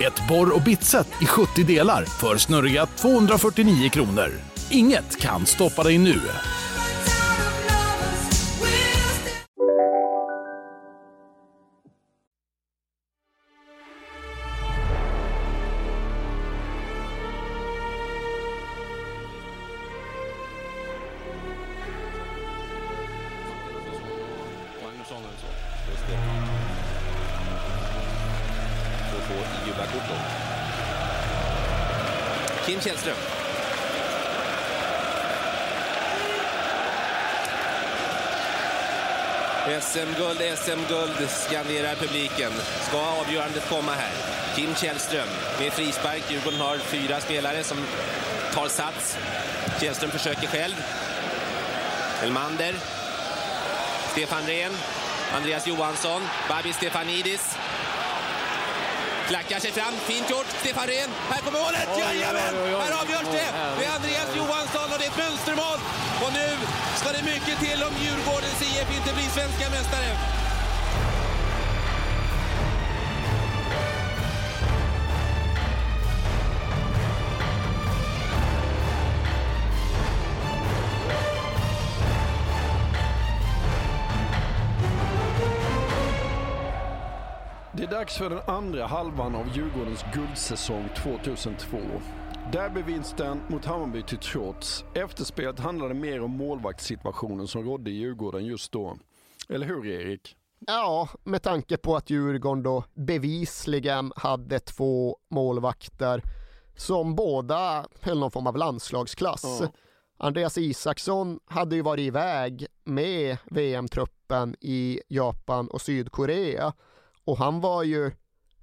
Ett borr och bitset i 70 delar för snurriga 249 kronor. Inget kan stoppa dig nu. SM-guld, SM-guld skanderar publiken. Ska avgörandet komma här? Kim Källström med frispark. Djurgården har fyra spelare som tar sats. Källström försöker själv. Elmander. Stefan Rehn. Andreas Johansson. Babi Stefanidis. Klackar sig fram. Fint gjort. Stefan Rehn. Här kommer målet! Jajamän! Här avgörs det med Andreas Johansson och det är ett mönstermål. Och nu ska det mycket till om Djurgårdens IF inte blir svenska mästare. Dags för den andra halvan av Djurgårdens guldsäsong 2002. Derbyvinsten mot Hammarby till trots. Efterspelet handlade mer om målvaktssituationen som rådde i Djurgården just då. Eller hur Erik? Ja, med tanke på att Djurgården då bevisligen hade två målvakter som båda höll någon form av landslagsklass. Ja. Andreas Isaksson hade ju varit iväg med VM-truppen i Japan och Sydkorea och han var ju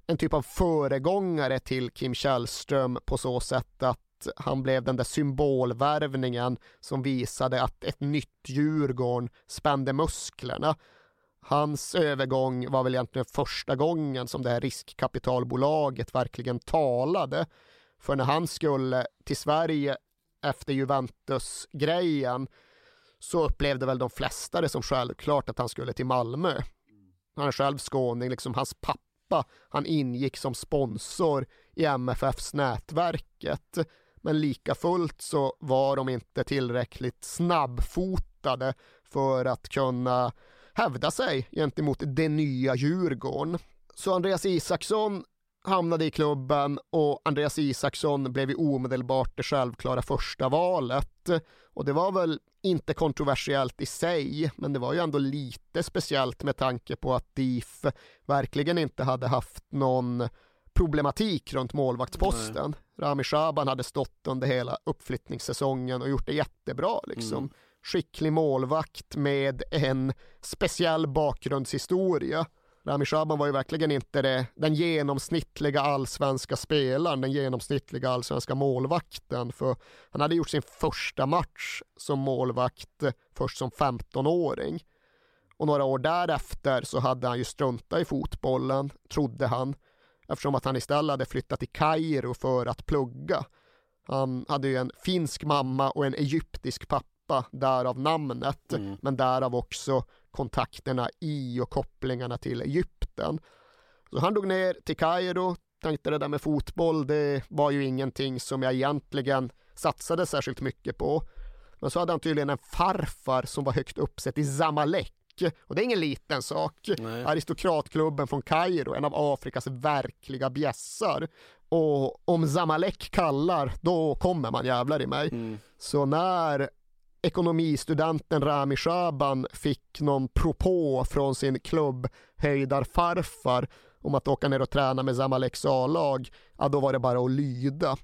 en typ av föregångare till Kim Källström på så sätt att han blev den där symbolvärvningen som visade att ett nytt Djurgården spände musklerna. Hans övergång var väl egentligen första gången som det här riskkapitalbolaget verkligen talade. För när han skulle till Sverige efter Juventus-grejen så upplevde väl de flesta det som självklart att han skulle till Malmö. Han är själv skåning, liksom hans pappa, han ingick som sponsor i MFFs nätverket. Men lika fullt så var de inte tillräckligt snabbfotade för att kunna hävda sig gentemot det nya Djurgården. Så Andreas Isaksson hamnade i klubben och Andreas Isaksson blev ju omedelbart det självklara första valet. Och det var väl inte kontroversiellt i sig, men det var ju ändå lite speciellt med tanke på att DIF verkligen inte hade haft någon problematik runt målvaktsposten. Rami Shaban hade stått under hela uppflyttningssäsongen och gjort det jättebra liksom. Mm. Skicklig målvakt med en speciell bakgrundshistoria. Rami Shaban var ju verkligen inte det, den genomsnittliga allsvenska spelaren, den genomsnittliga allsvenska målvakten. För han hade gjort sin första match som målvakt först som 15-åring. Och några år därefter så hade han ju struntat i fotbollen, trodde han. Eftersom att han istället hade flyttat till Kairo för att plugga. Han hade ju en finsk mamma och en egyptisk pappa, därav namnet, Mm. men därav också kontakterna i och kopplingarna till Egypten. Så han drog ner till Kairo, tänkte det där med fotboll, det var ju ingenting som jag egentligen satsade särskilt mycket på. Men så hade han tydligen en farfar som var högt uppsatt i Zamalek. Och det är ingen liten sak. Nej. Aristokratklubben från Kairo, en av Afrikas verkliga bjässar. Och om Zamalek kallar, då kommer man jävlar i mig. Mm. Så när ekonomistudenten Rami Shaban fick någon propå från sin klubb höjdarfarfar om att åka ner och träna med Zamaleks A-lag, ja då var det bara att lyda.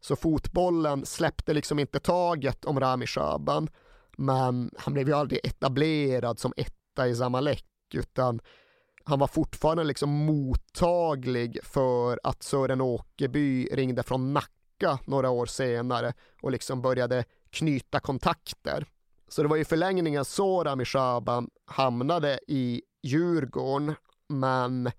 Så fotbollen släppte liksom inte taget om Rami Shaban, men han blev ju aldrig etablerad som etta i Zamalek, utan han var fortfarande liksom mottaglig för att Sören Åkerby ringde från Nacka några år senare och liksom började knyta kontakter. Så det var i förlängningen så Rami Shaban hamnade i Djurgården, men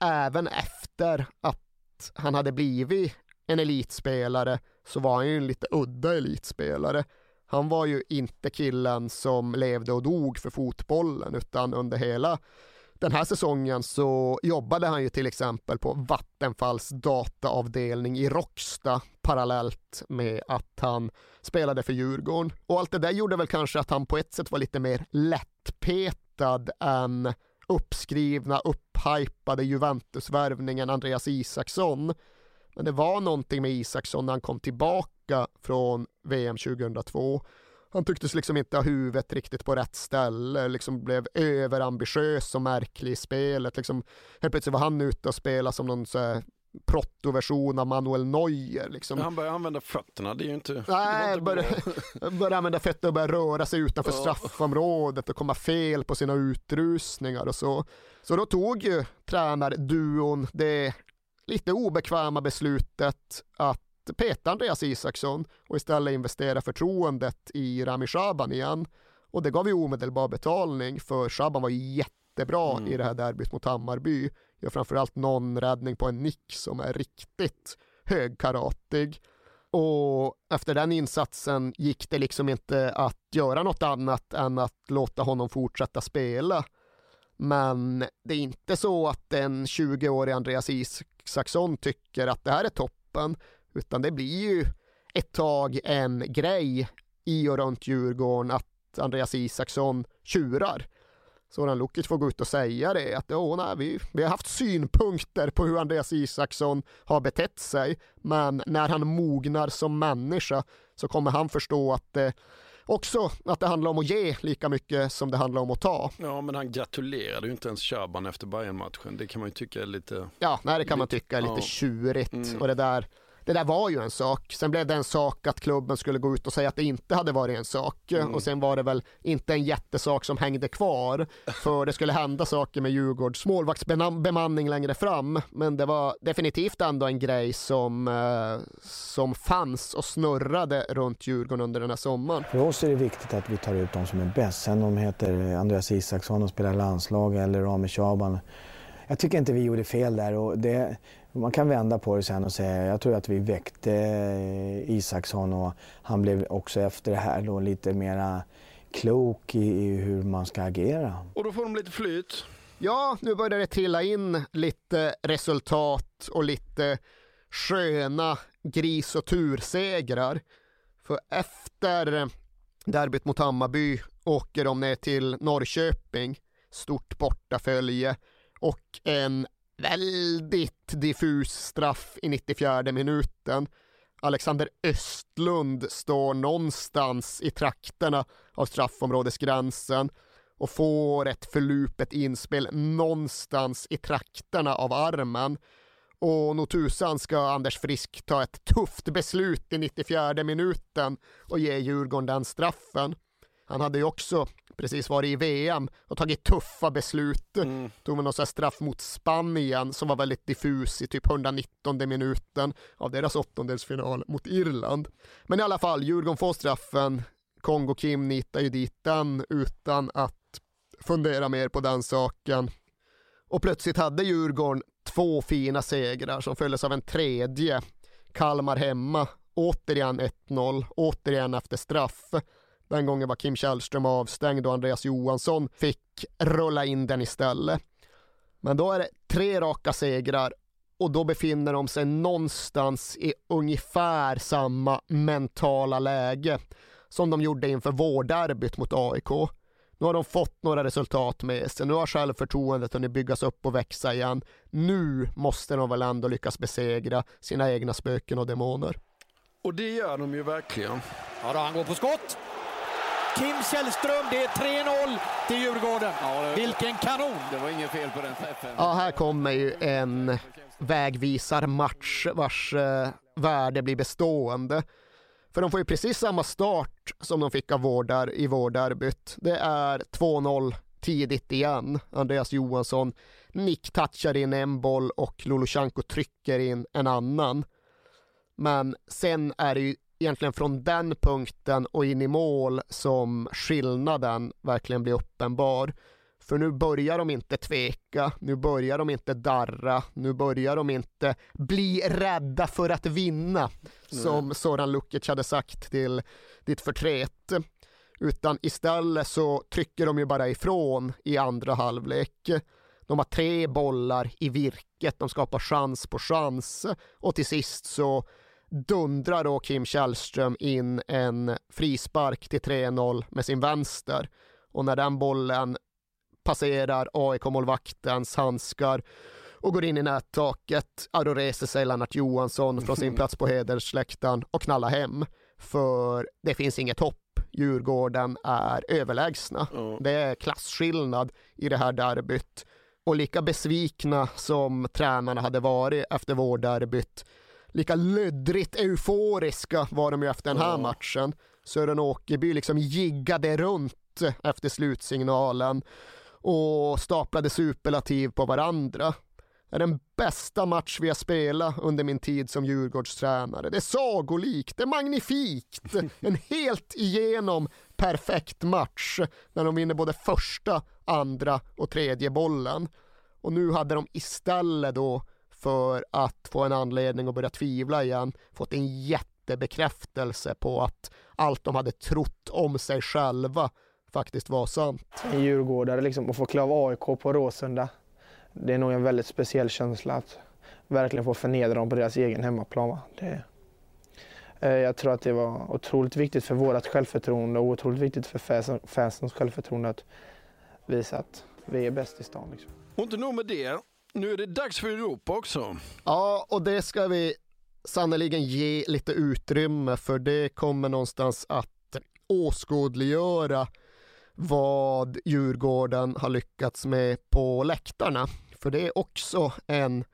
även efter att han hade blivit en elitspelare så var han ju en lite udda elitspelare. Han var ju inte killen som levde och dog för fotbollen utan under hela den här säsongen så jobbade han ju till exempel på Vattenfalls dataavdelning i Råcksta parallellt med att han spelade för Djurgården. Och allt det där gjorde väl kanske att han på ett sätt var lite mer lättpetad än uppskrivna, upphypade Juventusvärvningen Andreas Isaksson. Men det var någonting med Isaksson när han kom tillbaka från VM 2002 han tycktes liksom inte ha huvudet riktigt på rätt ställe, liksom blev överambitiös och märklig i spelet. Liksom, helt plötsligt var han ute och spelade som någon så här protoversion av Manuel Neuer. Liksom. Han började använda fötterna, det är ju inte... Nej, började, började använda fötterna och började röra sig utanför straffområdet och komma fel på sina utrustningar och så. Så då tog ju tränarduon det lite obekväma beslutet att peta Andreas Isaksson och istället investera förtroendet i Rami Shaban igen. Och det gav ju omedelbar betalning för Shaban var jättebra mm. i det här derbyt mot Hammarby. Gör framförallt någon räddning på en nick som är riktigt högkaratig. Och efter den insatsen gick det liksom inte att göra något annat än att låta honom fortsätta spela. Men det är inte så att en 20-årig Andreas Isaksson tycker att det här är toppen, utan det blir ju ett tag en grej i och runt Djurgården att Andreas Isaksson tjurar. Soran Lukic får gå ut och säga det att oh, nej, vi, vi har haft synpunkter på hur Andreas Isaksson har betett sig men när han mognar som människa så kommer han förstå att det också att det handlar om att ge lika mycket som det handlar om att ta. Ja, men han gratulerade ju inte ens Shaban efter Bayern-matchen. Det kan man ju tycka är lite... Ja, nej, det kan man tycka är lite ja. tjurigt mm. och det där det där var ju en sak. Sen blev det en sak att klubben skulle gå ut och säga att det inte hade varit en sak. Mm. Och sen var det väl inte en jättesak som hängde kvar. För det skulle hända saker med Djurgårds målvaktsbemanning längre fram. Men det var definitivt ändå en grej som, eh, som fanns och snurrade runt Djurgården under den här sommaren. För oss är det viktigt att vi tar ut de som är bäst. Sen om de heter Andreas Isaksson och spelar landslag eller Rami Shaban. Jag tycker inte vi gjorde fel där. Och det, man kan vända på det sen och säga, jag tror att vi väckte eh, Isaksson och han blev också efter det här då lite mera klok i, hur man ska agera. Och då får de lite flyt. Ja, nu börjar det trilla in lite resultat och lite sköna gris och tursegrar. För efter derbyt mot Hammarby åker de ner till Norrköping, stort bortafölje och en väldigt diffus straff i 94 minuten. Alexander Östlund står någonstans i trakterna av straffområdesgränsen och får ett förlupet inspel någonstans i trakterna av armen. Och nog tusan ska Anders Frisk ta ett tufft beslut i 94 minuten och ge Djurgården den straffen. Han hade ju också precis varit i VM och tagit tuffa beslut. Mm. Tog med någon straff mot Spanien som var väldigt diffus i typ 119 minuten av deras åttondelsfinal mot Irland. Men i alla fall, Djurgården får straffen. Kongo Kim nitar ju dit den utan att fundera mer på den saken. Och plötsligt hade Djurgården två fina segrar som följdes av en tredje. Kalmar hemma, återigen 1-0, återigen efter straff. Den gången var Kim Källström avstängd och Andreas Johansson fick rulla in den istället. Men då är det tre raka segrar och då befinner de sig någonstans i ungefär samma mentala läge som de gjorde inför vårderbyt mot AIK. Nu har de fått några resultat med sig, nu har självförtroendet hunnit byggas upp och växa igen. Nu måste de väl ändå lyckas besegra sina egna spöken och demoner. Och det gör de ju verkligen. Ja, då han går på skott. Kim Källström. Det är 3-0 till Djurgården. Ja, det... Vilken kanon! Det var inget fel på den träffen. Ja, här kommer ju en vägvisarmatch vars eh, värde blir bestående. För de får ju precis samma start som de fick av Vårdar i vårderbyt. Det är 2-0 tidigt igen. Andreas Johansson nick touchar in en boll och Lulushanko trycker in en annan. Men sen är det ju egentligen från den punkten och in i mål som skillnaden verkligen blir uppenbar. För nu börjar de inte tveka, nu börjar de inte darra, nu börjar de inte bli rädda för att vinna. Som Soran Lukic hade sagt till ditt förtret. Utan istället så trycker de ju bara ifrån i andra halvlek. De har tre bollar i virket, de skapar chans på chans och till sist så dundrar då Kim Källström in en frispark till 3-0 med sin vänster. Och när den bollen passerar AIK-målvaktens handskar och går in i nättaket, ja, då reser sig Lennart Johansson från sin plats på hedersläktaren och knallar hem. För det finns inget hopp. Djurgården är överlägsna. Det är klasskillnad i det här derbyt. Och lika besvikna som tränarna hade varit efter vårderbyt, lika löddrigt euforiska var de ju efter den här matchen. Sören Åkerby liksom jiggade runt efter slutsignalen och staplade superlativ på varandra. Det är den bästa match vi har spelat under min tid som Djurgårdstränare. Det är sagolikt, det är magnifikt, en helt igenom perfekt match när de vinner både första, andra och tredje bollen. Och nu hade de istället då för att få en anledning att börja tvivla igen fått en jättebekräftelse på att allt de hade trott om sig själva faktiskt var sant. En djurgårdare liksom, att få klä av AIK på Råsunda. Det är nog en väldigt speciell känsla att verkligen få förnedra dem på deras egen hemmaplan. Va? Det, eh, jag tror att det var otroligt viktigt för vårt självförtroende och otroligt viktigt för fansen, fansens självförtroende att visa att vi är bäst i stan. Liksom. Och inte nog med det, nu är det dags för Europa också. Ja, och det ska vi sannoliken ge lite utrymme för det kommer någonstans att åskådliggöra vad Djurgården har lyckats med på läktarna. För det är också en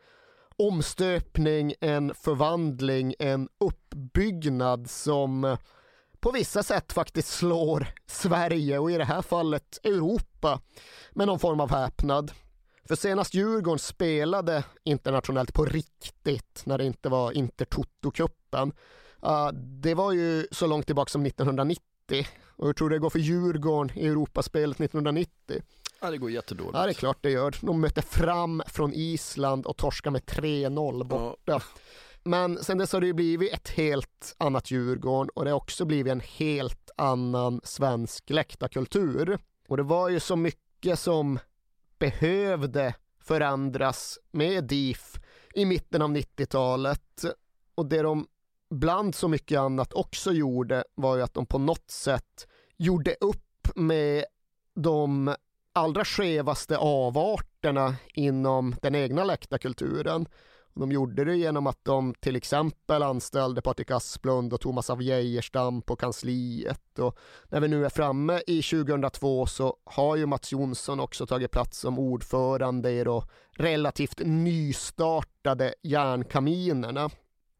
omstöpning, en förvandling, en uppbyggnad som på vissa sätt faktiskt slår Sverige och i det här fallet Europa med någon form av häpnad. För senast Djurgården spelade internationellt på riktigt när det inte var Intertoto-cupen, uh, det var ju så långt tillbaka som 1990 och hur tror du det går för Djurgården i Europaspelet 1990? Ja, det går jättedåligt. Ja, det är klart det gör. De mötte fram från Island och torskade med 3-0 borta. Ja. Men sen dess har det ju blivit ett helt annat Djurgården och det har också blivit en helt annan svensk läktarkultur. Och det var ju så mycket som behövde förändras med DIF i mitten av 90-talet och det de bland så mycket annat också gjorde var ju att de på något sätt gjorde upp med de allra skevaste avarterna inom den egna läktarkulturen. De gjorde det genom att de till exempel anställde Patrik Asplund och Thomas av Geijerstam på kansliet. Och när vi nu är framme i 2002 så har ju Mats Jonsson också tagit plats som ordförande i de relativt nystartade järnkaminerna.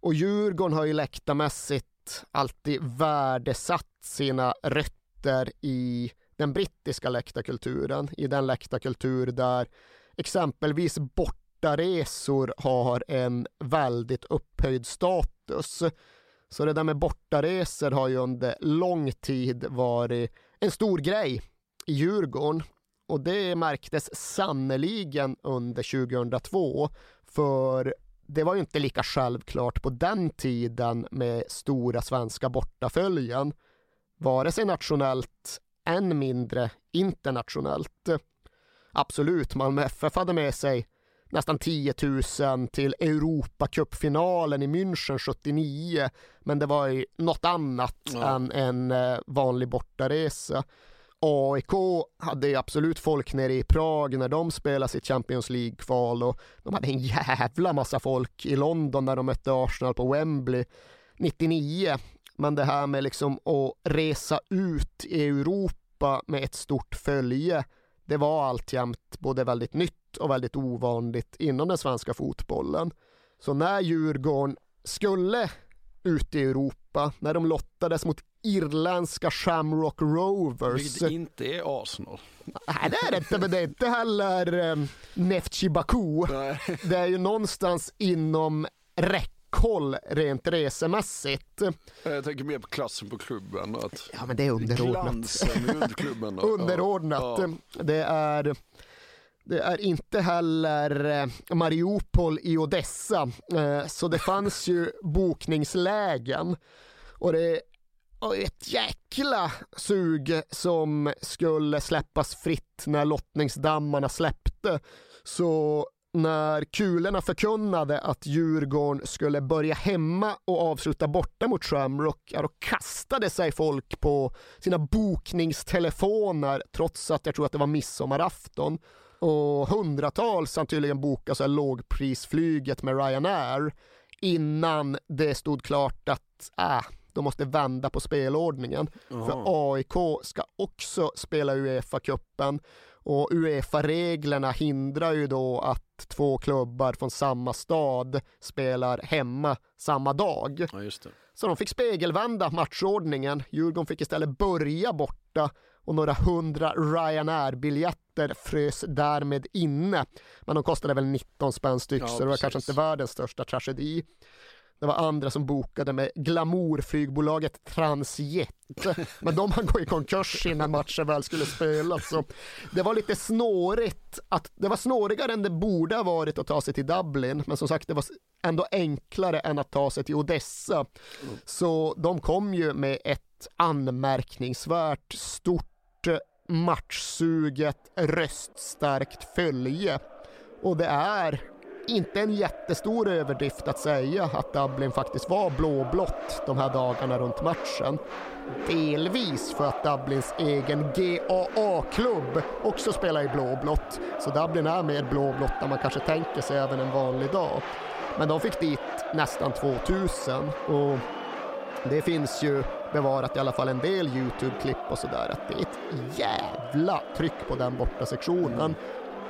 Och Djurgården har ju läktarmässigt alltid värdesatt sina rötter i den brittiska läktarkulturen, i den läktarkultur där exempelvis bortaresor har en väldigt upphöjd status. Så det där med bortaresor har ju under lång tid varit en stor grej i Djurgården och det märktes sannoliken under 2002 för det var ju inte lika självklart på den tiden med stora svenska bortaföljen, vare sig nationellt, än mindre internationellt. Absolut, Malmö FF hade med sig nästan 10 000 till Europacupfinalen i München 79, men det var ju något annat ja. än en eh, vanlig bortaresa. AIK hade absolut folk nere i Prag när de spelade sitt Champions League-kval och de hade en jävla massa folk i London när de mötte Arsenal på Wembley 99. Men det här med liksom att resa ut i Europa med ett stort följe, det var alltjämt både väldigt nytt och väldigt ovanligt inom den svenska fotbollen. Så när Djurgården skulle ut i Europa, när de lottades mot irländska Shamrock Rovers. Vilket inte är Arsenal. Nej det är det inte, men det är inte heller um, Neftchi Baku. Det är ju någonstans inom räck koll rent resemässigt. Jag tänker mer på klassen på klubben. Att ja, men det är underordnat. Klubben. underordnat. Ja. Det är det är inte heller eh, Mariupol i Odessa, eh, så det fanns ju bokningslägen. Och det är ett jäkla sug som skulle släppas fritt när lottningsdammarna släppte. Så när kulorna förkunnade att Djurgården skulle börja hemma och avsluta borta mot Shamrock, ja då kastade sig folk på sina bokningstelefoner trots att jag tror att det var midsommarafton. Och hundratals han tydligen bokat så lågprisflyget med Ryanair innan det stod klart att äh, de måste vända på spelordningen. Aha. För AIK ska också spela Uefa-cupen och Uefa-reglerna hindrar ju då att två klubbar från samma stad spelar hemma samma dag. Ja, Så de fick spegelvända matchordningen. Djurgården fick istället börja borta och några hundra Ryanair-biljetter frös därmed inne. Men de kostade väl 19 spänn styck, ja, så det var precis. kanske inte världens största tragedi. Det var andra som bokade med glamourflygbolaget Transjet. Men de hann gå i konkurs innan matchen väl skulle spelas. Så det var lite snårigt. Att, det var snårigare än det borde ha varit att ta sig till Dublin. Men som sagt, det var ändå enklare än att ta sig till Odessa. Så de kom ju med ett anmärkningsvärt stort matchsuget, röststarkt följe. Och det är inte en jättestor överdrift att säga att Dublin faktiskt var blåblått de här dagarna runt matchen. Delvis för att Dublins egen GAA-klubb också spelar i blåblått. Så Dublin är mer blåblått än man kanske tänker sig även en vanlig dag. Men de fick dit nästan 2000 och det finns ju bevarat i alla fall en del Youtube-klipp och sådär att det är ett jävla tryck på den borta sektionen.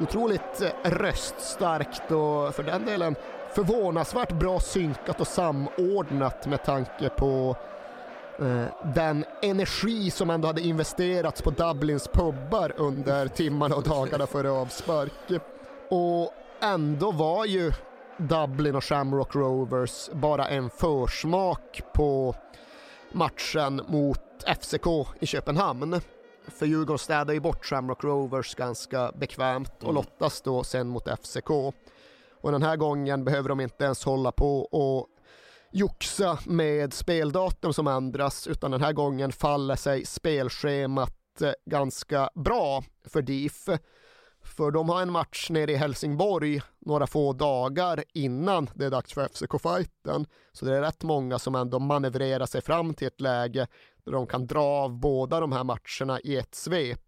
Otroligt eh, röststarkt och för den delen förvånansvärt bra synkat och samordnat med tanke på eh, den energi som ändå hade investerats på Dublins pubbar under timmarna och dagarna före avspark. Och ändå var ju Dublin och Shamrock Rovers bara en försmak på matchen mot FCK i Köpenhamn. För Djurgården städar ju bort Shamrock Rovers ganska bekvämt och mm. lottas då sen mot FCK. Och den här gången behöver de inte ens hålla på och joxa med speldatum som ändras utan den här gången faller sig spelschemat eh, ganska bra för DIF. För de har en match nere i Helsingborg några få dagar innan det är dags för FCK-fighten. Så det är rätt många som ändå manövrerar sig fram till ett läge där de kan dra av båda de här matcherna i ett svep.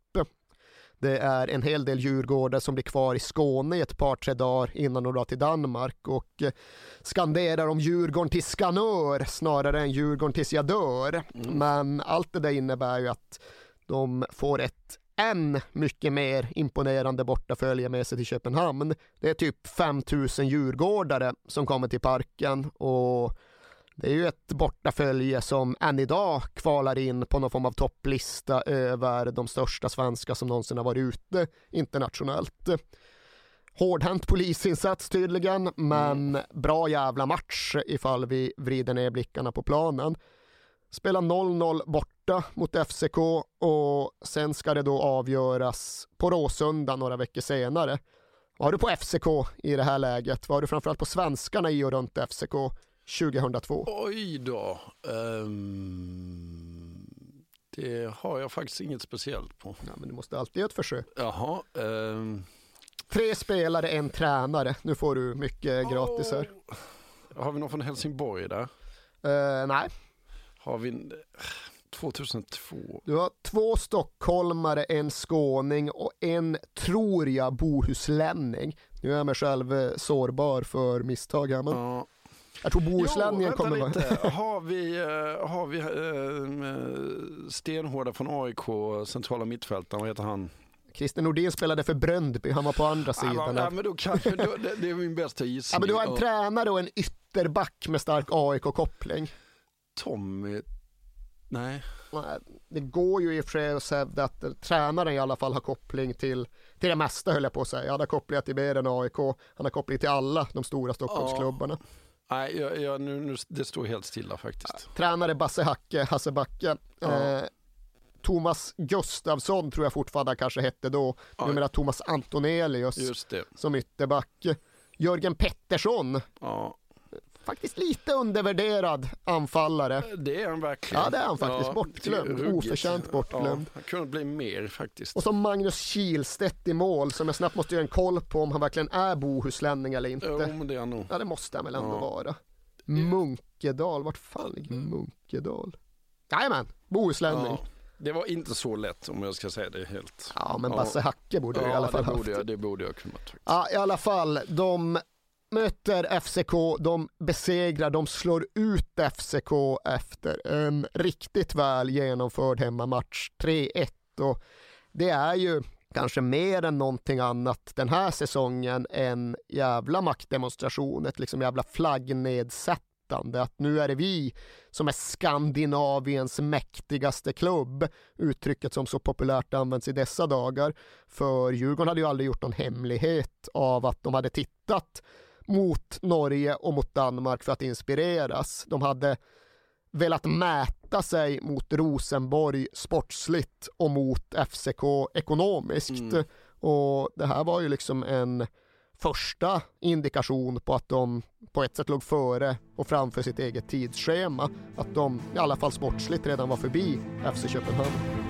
Det är en hel del djurgårdar som blir kvar i Skåne i ett par, tre dagar innan de drar till Danmark och skanderar om Djurgården till skanör snarare än Djurgården tills jag dör. Mm. Men allt det där innebär ju att de får ett än mycket mer imponerande bortafölje med sig till Köpenhamn. Det är typ 5000 djurgårdare som kommer till parken och det är ju ett bortafölje som än idag kvalar in på någon form av topplista över de största svenska som någonsin har varit ute internationellt. Hårdhänt polisinsats tydligen, men mm. bra jävla match ifall vi vrider ner blickarna på planen. Spela 0-0 borta mot FCK och sen ska det då avgöras på Råsunda några veckor senare. Vad har du på FCK i det här läget? Vad har du framförallt på svenskarna i och runt FCK 2002? Oj då. Um, det har jag faktiskt inget speciellt på. Ja, men du måste alltid göra ett försök. Jaha. Um... Tre spelare, en tränare. Nu får du mycket oh. gratis här. Har vi någon från Helsingborg där? Uh, nej har vi 2002. Du har två stockholmare, en skåning och en, tror jag, bohuslänning. Nu är jag mig själv eh, sårbar för misstag här men ja. Jag tror bohuslänningen kommer vara... har vi, eh, har vi äh, stenhårda från AIK, centrala mittfältaren, vad heter han? Christer Nordin spelade för Bröndby, han var på andra sidan. Ja, men då kanske, då, det, det är min bästa gissning. Ja, men du har en tränare och en ytterback med stark AIK-koppling. Tommy, nej. Det går ju i och för sig att hävda att tränaren i alla fall har koppling till, till det mesta höll jag på att säga. Han har koppling till mer än AIK, han har koppling till alla de stora Stockholmsklubbarna. Nej, jag, jag, nu, nu, det står helt stilla faktiskt. Tränare Basse Hacke, Hasse Backe. Ja. Eh, Thomas Gustavsson tror jag fortfarande kanske hette då. Ja. Numera Thomas Antonelius som ytterback. Jörgen Pettersson, Ja, faktiskt lite undervärderad anfallare. det är han verkligen. Ja, det är han faktiskt. Bortglömd. är ruggigt. Oförtjänt bortglömd. Ja, han kunde bli mer faktiskt. Och så Magnus Kihlstedt i mål som jag snabbt måste göra en koll på om han verkligen är bohuslänning eller inte. Jo, men det är han nog. Ja det måste han väl ändå Ja. vara. Munkedal, vart fan ligger Munkedal? Jajamän, bohuslänning. Ja, det var inte så lätt om jag ska säga det helt. Ja men Ja. Basse Hacke borde jag i alla fall det haft. borde, jag, det borde jag kunnat. Ja i alla fall, de möter FCK, de besegrar, de slår ut FCK efter en riktigt väl genomförd hemmamatch, 3-1 och det är ju kanske mer än någonting annat den här säsongen en jävla maktdemonstration, ett liksom jävla flaggnedsättande att nu är det vi som är Skandinaviens mäktigaste klubb, uttrycket som så populärt används i dessa dagar. För Djurgården hade ju aldrig gjort någon hemlighet av att de hade tittat mot Norge och mot Danmark för att inspireras. De hade velat mäta sig mot Rosenborg sportsligt och mot FCK ekonomiskt. Mm. Och det här var ju liksom en första indikation på att de på ett sätt låg före och framför sitt eget tidsschema. Att de i alla fall sportsligt redan var förbi FC Köpenhamn.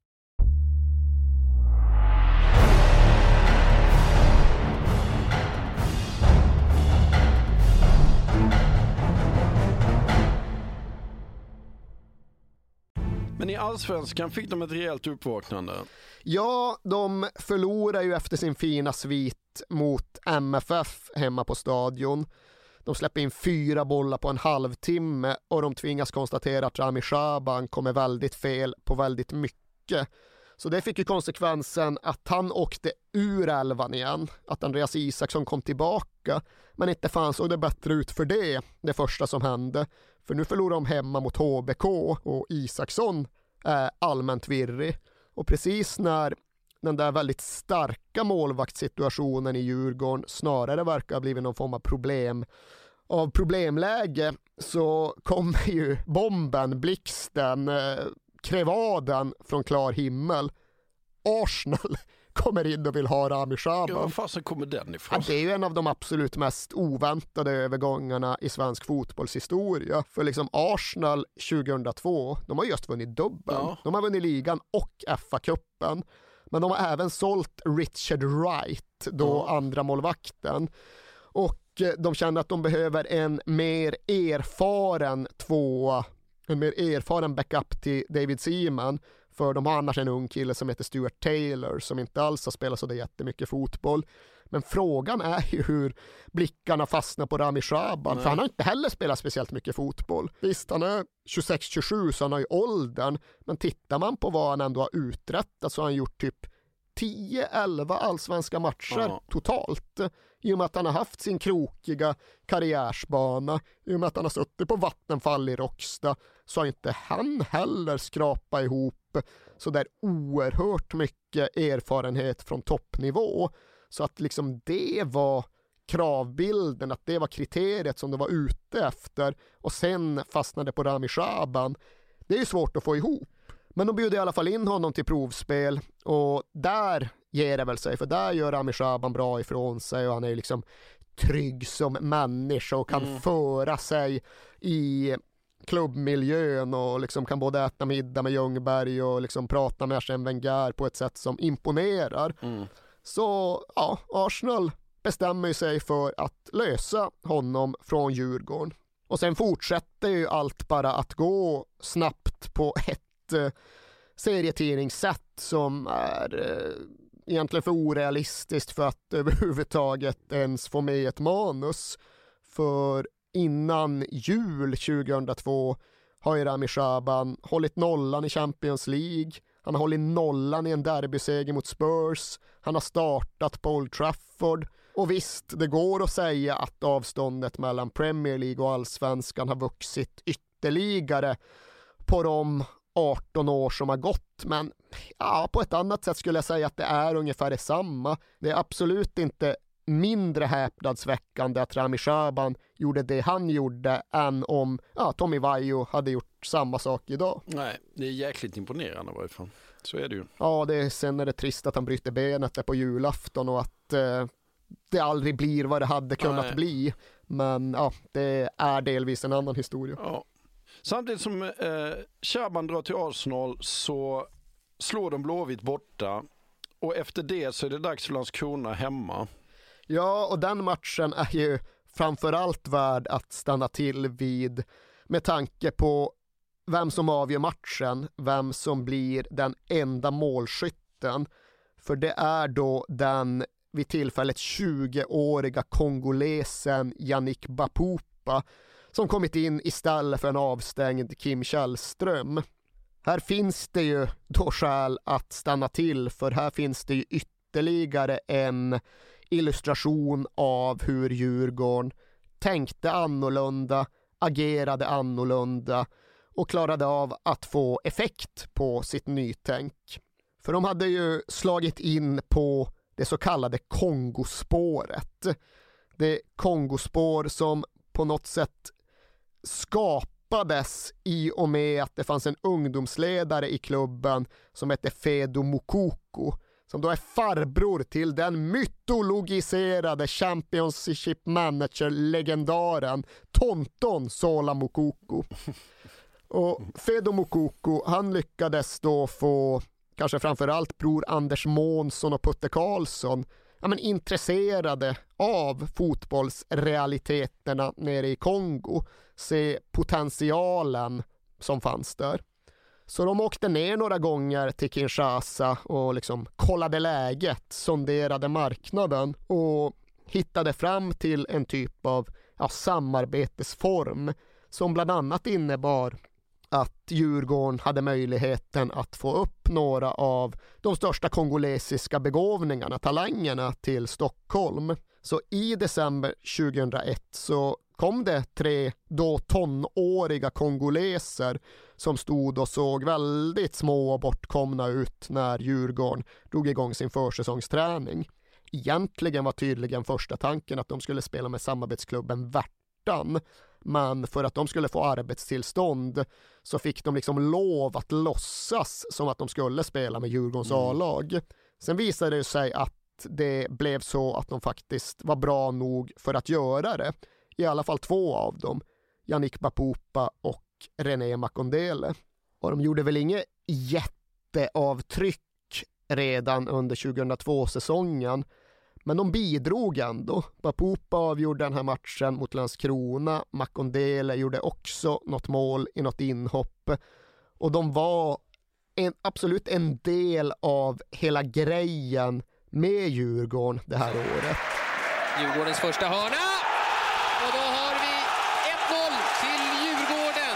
Men i Allsvenskan fick de ett rejält uppvaknande. Ja, de förlorar ju efter sin fina svit mot MFF hemma på stadion. De släpper in fyra bollar på en halvtimme och de tvingas konstatera att Rami Shaban kommer väldigt fel på väldigt mycket. Så det fick ju konsekvensen att han åkte ur elvan igen, att Andreas Isaksson kom tillbaka, men inte fan såg det bättre ut för det, det första som hände. För nu förlorade de hemma mot HBK och Isaksson är allmänt virrig. Och precis när den där väldigt starka målvaktssituationen i Djurgården snarare verkar ha blivit någon form av problem av problemläge så kommer ju bomben, blixten, eh, krevaden från klar himmel. Arsenal kommer in och vill ha Rami Shaban. Ja, var fasen kommer den ifrån? Ja, det är ju en av de absolut mest oväntade övergångarna i svensk fotbollshistoria. För liksom Arsenal 2002, de har just vunnit dubbeln. Ja. De har vunnit ligan och FA-cupen. Men de har även sålt Richard Wright, då Ja. andra målvakten. Och eh, de känner att de behöver en mer erfaren tvåa, en mer erfaren backup till David Seaman. För de har annars en ung kille som heter Stuart Taylor som inte alls har spelat så där jättemycket fotboll. Men frågan är ju hur blickarna fastnar på Rami Shaban, för han har inte heller spelat speciellt mycket fotboll. Visst, han är 26-27 så han har ju åldern, men tittar man på vad han ändå har uträttat så har han gjort typ 10-11 allsvenska matcher Ja. totalt. I och med att han har haft sin krokiga karriärsbana, i och med att han har suttit på Vattenfall i Råcksta, så har inte han heller skrapat ihop så där oerhört mycket erfarenhet från toppnivå. Så att liksom det var kravbilden, att det var kriteriet som de var ute efter och sen fastnade på Rami Shaban. Det är ju svårt att få ihop. Men de bjuder i alla fall in honom till provspel och där ger det väl sig, för där gör Rami Shaban bra ifrån sig och han är ju liksom trygg som människa och kan Mm. föra sig i klubbmiljön och liksom kan både äta middag med Ljungberg och liksom prata med Arsène Wenger på ett sätt som imponerar. Mm. Så ja, Arsenal bestämmer sig för att lösa honom från Djurgården. Och sen fortsätter ju allt bara att gå snabbt på ett eh, serietidningssätt som är eh, egentligen för orealistiskt för att överhuvudtaget ens få med ett manus. För innan jul 2002 har ju Rami Shaban hållit nollan i Champions League. Han har hållit nollan i en derbyseger mot Spurs. Han har startat på Old Trafford. Och visst, det går att säga att avståndet mellan Premier League och allsvenskan har vuxit ytterligare på de 18 år som har gått. Men ja, på ett annat sätt skulle jag säga att det är ungefär detsamma. Det är absolut inte mindre häpnadsväckande att Rami Shaban gjorde det han gjorde än om ja, Tommy Vaiho hade gjort samma sak idag. Nej, det är jäkligt imponerande i varje fall. Så är det ju. Ja, det, sen är det trist att han bryter benet där på julafton och att eh, det aldrig blir vad det hade kunnat Nej. bli. Men ja, det är delvis en annan historia. Ja. Samtidigt som eh, Shaban drar till Arsenal så slår de Blåvitt borta och efter det så är det dags för Landskrona hemma. Ja, och den matchen är ju framförallt värd att stanna till vid med tanke på vem som avgör matchen, vem som blir den enda målskytten. För det är då den vid tillfället 20-åriga kongolesen Yannick Bapupa som kommit in istället för en avstängd Kim Källström. Här finns det ju då skäl att stanna till för här finns det ju ytterligare en illustration av hur Djurgården tänkte annorlunda, agerade annorlunda och klarade av att få effekt på sitt nytänk. För de hade ju slagit in på det så kallade Kongospåret. Det Kongospår som på något sätt skapades i och med att det fanns en ungdomsledare i klubben som hette Fedo Mukoko som då är farbror till den mytologiserade Championship Manager-legendaren Tonton Sola Mukoko. Och Fedo Mukoko, han lyckades då få kanske framförallt bror Anders Månsson och Putte Karlsson ja, men intresserade av fotbollsrealiteterna nere i Kongo, se potentialen som fanns där. Så de åkte ner några gånger till Kinshasa och liksom kollade läget, sonderade marknaden och hittade fram till en typ av ja, samarbetesform som bland annat innebar att Djurgården hade möjligheten att få upp några av de största kongolesiska begåvningarna, talangerna till Stockholm. Så i december 2001 så kom det tre då tonåriga kongoleser som stod och såg väldigt små och bortkomna ut när Djurgården drog igång sin försäsongsträning. Egentligen var tydligen första tanken att de skulle spela med samarbetsklubben Värtan men för att de skulle få arbetstillstånd så fick de liksom lov att låtsas som att de skulle spela med Djurgårdens Mm. A-lag. Sen visade det sig att det blev så att de faktiskt var bra nog för att göra det. I alla fall två av dem, Yannick Bapupa och René Makondele. Och de gjorde väl inget jätteavtryck redan under 2002-säsongen. Men de bidrog ändå. Bapupa avgjorde den här matchen mot Landskrona. Makondele gjorde också något mål i något inhopp. Och de var en, absolut en del av hela grejen med Djurgården det här året. Djurgårdens första hörna! Och då har vi 1-0 till Djurgården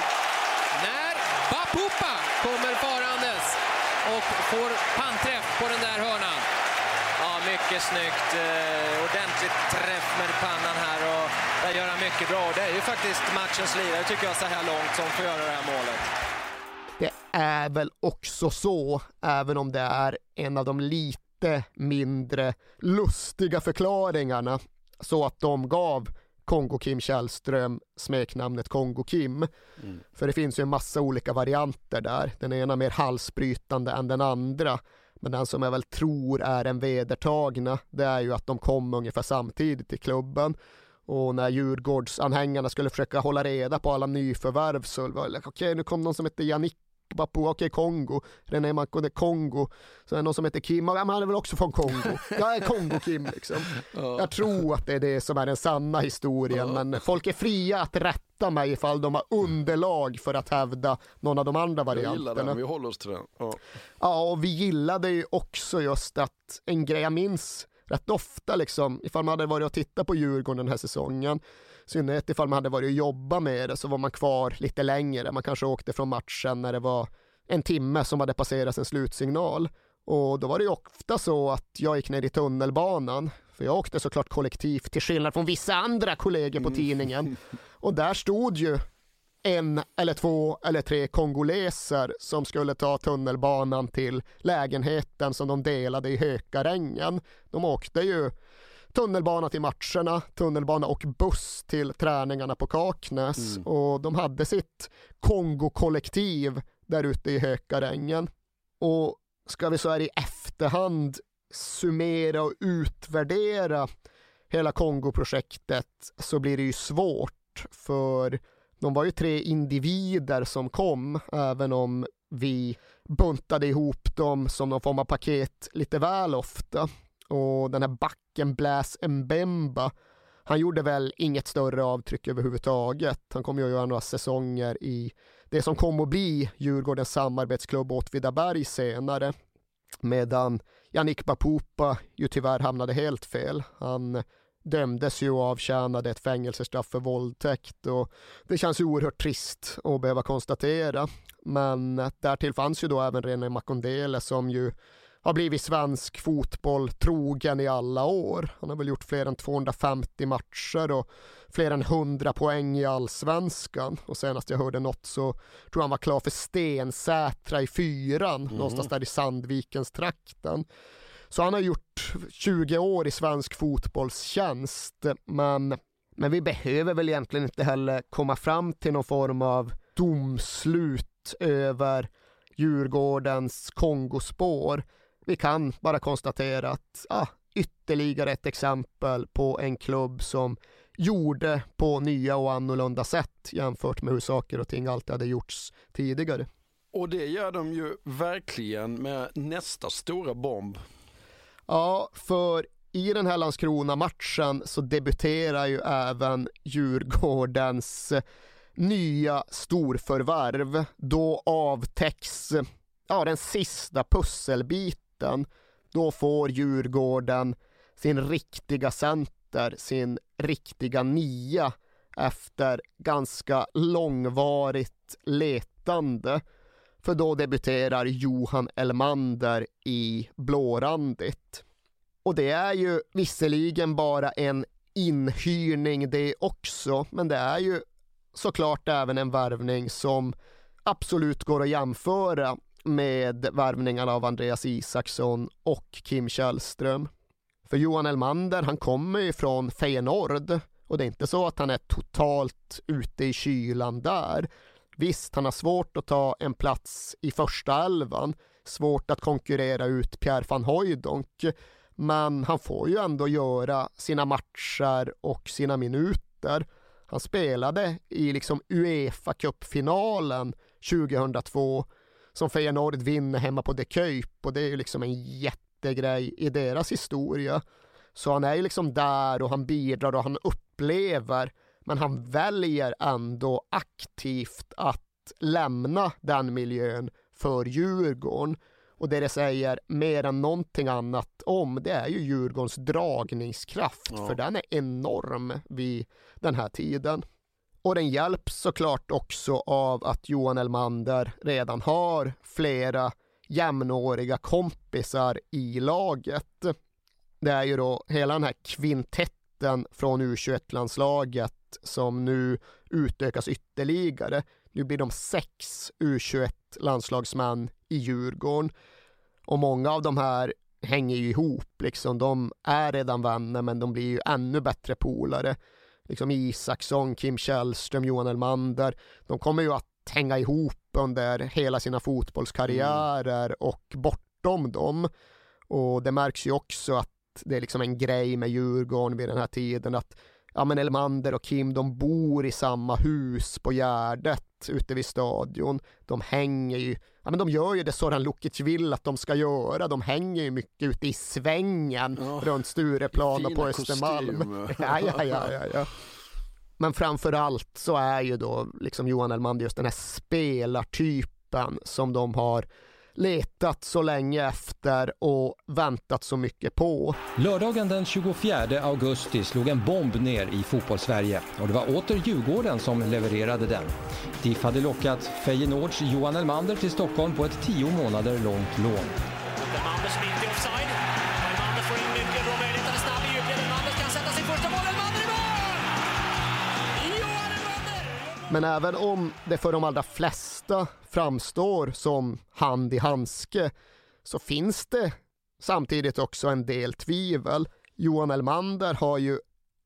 när Bapupa kommer farandes och får panträff på den där hörnan. Mycket snyggt. Eh, ordentligt träff med pannan här och där gör han mycket bra. Det är ju faktiskt matchens lirare tycker jag så här långt som får göra det här målet. Det är väl också så, även om det är en av de lite mindre lustiga förklaringarna, så att de gav Kongo-Kim Källström smeknamnet Kongo-Kim. Mm. För det finns ju en massa olika varianter där. Den ena mer halsbrytande än den andra. Men den som jag väl tror är den vedertagna, det är ju att de kom ungefär samtidigt i klubben. Och när Djurgårdsanhängarna skulle försöka hålla reda på alla nyförvärv så var det okej, okay, nu kom någon som hette Jannik Papua, okej okay, Kongo, René Makode Kongo, så är det någon som heter Kim, ja, men han är väl också från Kongo. Jag är Kongo-Kim liksom. Ja. Jag tror att det är det som är den sanna historien, men folk är fria att rätta mig ifall de har underlag för att hävda någon av de andra varianterna. Jag gillar den, vi håller oss till den. Ja. ja, och vi gillade ju också just att en grej jag minns rätt ofta liksom, ifall man hade varit och tittat på Djurgården den här säsongen, synnerhet ifall man hade varit och jobbat med det så var man kvar lite längre. Man kanske åkte från matchen när det var en timme som hade passerat en slutsignal. Och då var det ju ofta så att jag gick ner i tunnelbanan, för jag åkte såklart kollektivt till skillnad från vissa andra kollegor på mm. tidningen. Och där stod ju en eller två eller tre kongoleser som skulle ta tunnelbanan till lägenheten som de delade i Hökarängen. De åkte ju tunnelbana till matcherna, tunnelbana och buss till träningarna på Kaknäs mm. och de hade sitt Kongo-kollektiv där ute i Hökarängen. Och ska vi så här i efterhand summera och utvärdera hela Kongo-projektet så blir det ju svårt för de var ju tre individer som kom, även om vi buntade ihop dem som någon form av paket lite väl ofta. Och den här backen Bläs Mbemba, han gjorde väl inget större avtryck överhuvudtaget. Han kommer ju att göra några säsonger i det som kom att bli Djurgårdens samarbetsklubb Åtvidaberg senare. Medan Yannick Bapupa ju tyvärr hamnade helt fel. Han dömdes ju och avtjänade ett fängelsestraff för våldtäkt och det känns ju oerhört trist att behöva konstatera. Men därtill fanns ju då även René Makondele som ju har blivit svensk fotboll trogen i alla år. Han har väl gjort fler än 250 matcher och fler än 100 poäng i allsvenskan. Och senast jag hörde något så tror han var klar för Stensätra i fyran, mm. någonstans där i Sandvikens trakten. Så han har gjort 20 år i svensk fotbollstjänst, men, men vi behöver väl egentligen inte heller komma fram till någon form av domslut över Djurgårdens Kongospår. Vi kan bara konstatera att ah, ytterligare ett exempel på en klubb som gjorde på nya och annorlunda sätt jämfört med hur saker och ting alltid hade gjorts tidigare. Och det gör de ju verkligen med nästa stora bomb Ja, för i den här Landskrona-matchen så debuterar ju även Djurgårdens nya storförvärv. Då avtäcks ja, den sista pusselbiten. Då får Djurgården sin riktiga center, sin riktiga nia efter ganska långvarigt letande. För då debuterar Johan Elmander i blårandigt. Och det är ju visserligen bara en inhyrning det också, men det är ju såklart även en värvning som absolut går att jämföra med värvningarna av Andreas Isaksson och Kim Källström. För Johan Elmander, han kommer ju från Feyenoord och det är inte så att han är totalt ute i kylan där. Visst, han har svårt att ta en plats i första elvan svårt att konkurrera ut Pierre van Hooijdonk. Men han får ju ändå göra sina matcher och sina minuter. Han spelade i liksom Uefa-cupfinalen 2002 som Feyenoord vinner hemma på De Kuip och det är ju liksom en jättegrej i deras historia. Så han är ju liksom där och han bidrar och han upplever men han väljer ändå aktivt att lämna den miljön för Djurgården. Och det det säger mer än någonting annat om det är ju Djurgårdens dragningskraft ja. för den är enorm vid den här tiden. Och den hjälps såklart också av att Johan Elmander redan har flera jämnåriga kompisar i laget. Det är ju då hela den här kvintetten från U21-landslaget som nu utökas ytterligare. Nu blir de sex U21-landslagsmän i Djurgården och många av de här hänger ju ihop liksom. De är redan vänner men de blir ju ännu bättre polare liksom Isaksson, Kim Källström, Johan Elmander. De kommer ju att hänga ihop under hela sina fotbollskarriärer mm. och bortom dem. Och det märks ju också att det är liksom en grej med Djurgården vid den här tiden att ja men Elmander och Kim de bor i samma hus på Gärdet ute vid stadion. De hänger ju, ja men de gör ju det Soran Lukic vill att de ska göra. De hänger ju mycket ute i svängen oh, runt Stureplan och på Östermalm. ja, ja, ja, ja, ja. Men framför allt så är ju då liksom Johan Elmander just den här spelartypen som de har letat så länge efter och väntat så mycket på. Lördagen den 24 augusti slog en bomb ner i fotbollssverige och det var åter Djurgården som levererade den. DIF hade lockat Feyenoords Johan Elmander till Stockholm på ett tio månader långt lån. Men även om det för de allra flesta framstår som hand i handske så finns det samtidigt också en del tvivel. Johan Elmander har ju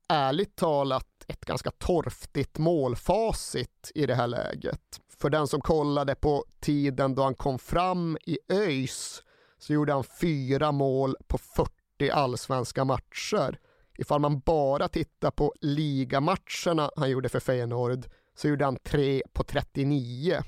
ärligt talat ett ganska torftigt målfacit i det här läget. För den som kollade på tiden då han kom fram i ÖIS så gjorde han fyra mål på 40 allsvenska matcher. Ifall man bara tittar på ligamatcherna han gjorde för Feyenoord så gjorde han tre på 39.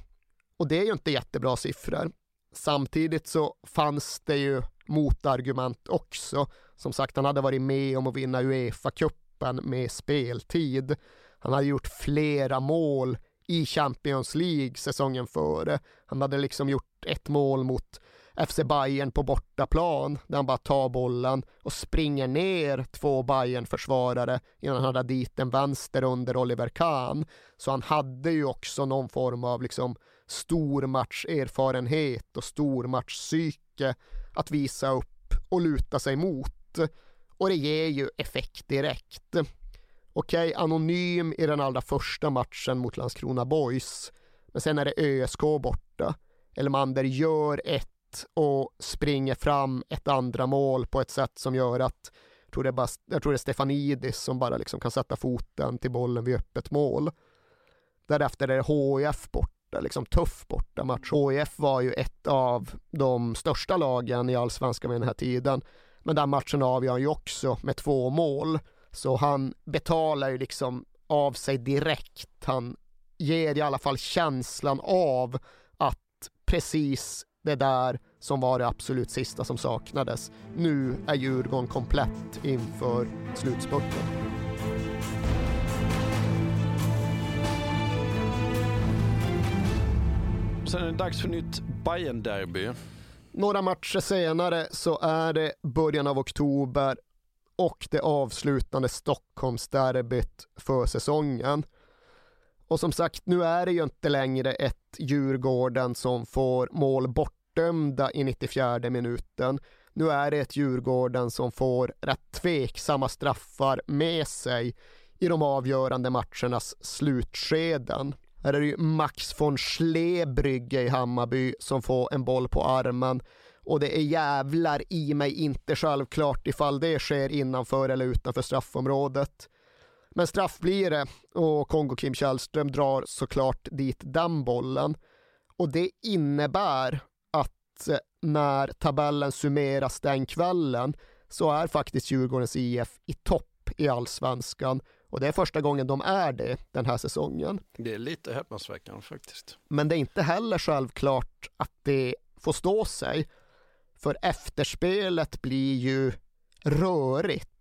Och det är ju inte jättebra siffror. Samtidigt så fanns det ju motargument också. Som sagt, han hade varit med om att vinna Uefa-cupen med speltid. Han hade gjort flera mål i Champions League säsongen före. Han hade liksom gjort ett mål mot FC Bayern på bortaplan där han bara tar bollen och springer ner två bayern försvarare innan han hade dit en vänster under Oliver Kahn. Så han hade ju också någon form av liksom stormatcherfarenhet och stormatchpsyke att visa upp och luta sig mot. Och det ger ju effekt direkt. Okej, okay, anonym i den allra första matchen mot Landskrona Boys. Men sen är det ÖSK borta. Elmander gör ett och springer fram ett andra mål på ett sätt som gör att jag tror det är, bara, jag tror det är Stefanidis som bara liksom kan sätta foten till bollen vid öppet mål. Därefter är det HIF borta, liksom tuff bortamatch. HIF var ju ett av de största lagen i allsvenskan vid den här tiden. Men den matchen avgör han ju också med två mål. Så han betalar ju liksom av sig direkt. Han ger i alla fall känslan av att precis det där som var det absolut sista som saknades. Nu är Djurgården komplett inför slutspurten. Sen är det dags för nytt bayern derby Några matcher senare så är det början av oktober och det avslutande Stockholmsderbyt för säsongen. Och som sagt, nu är det ju inte längre ett Djurgården som får mål bortdömda i 94 minuten. Nu är det ett Djurgården som får rätt tveksamma straffar med sig i de avgörande matchernas slutskeden. Här är det ju Max von Schlebrygge i Hammarby som får en boll på armen och det är jävlar i mig inte självklart ifall det sker innanför eller utanför straffområdet. Men straff blir det och Kongo Kim Källström drar såklart dit den bollen. Och det innebär att eh, när tabellen summeras den kvällen så är faktiskt Djurgårdens IF i topp i allsvenskan och det är första gången de är det den här säsongen. Det är lite häpnadsväckande faktiskt. Men det är inte heller självklart att det får stå sig. För efterspelet blir ju rörigt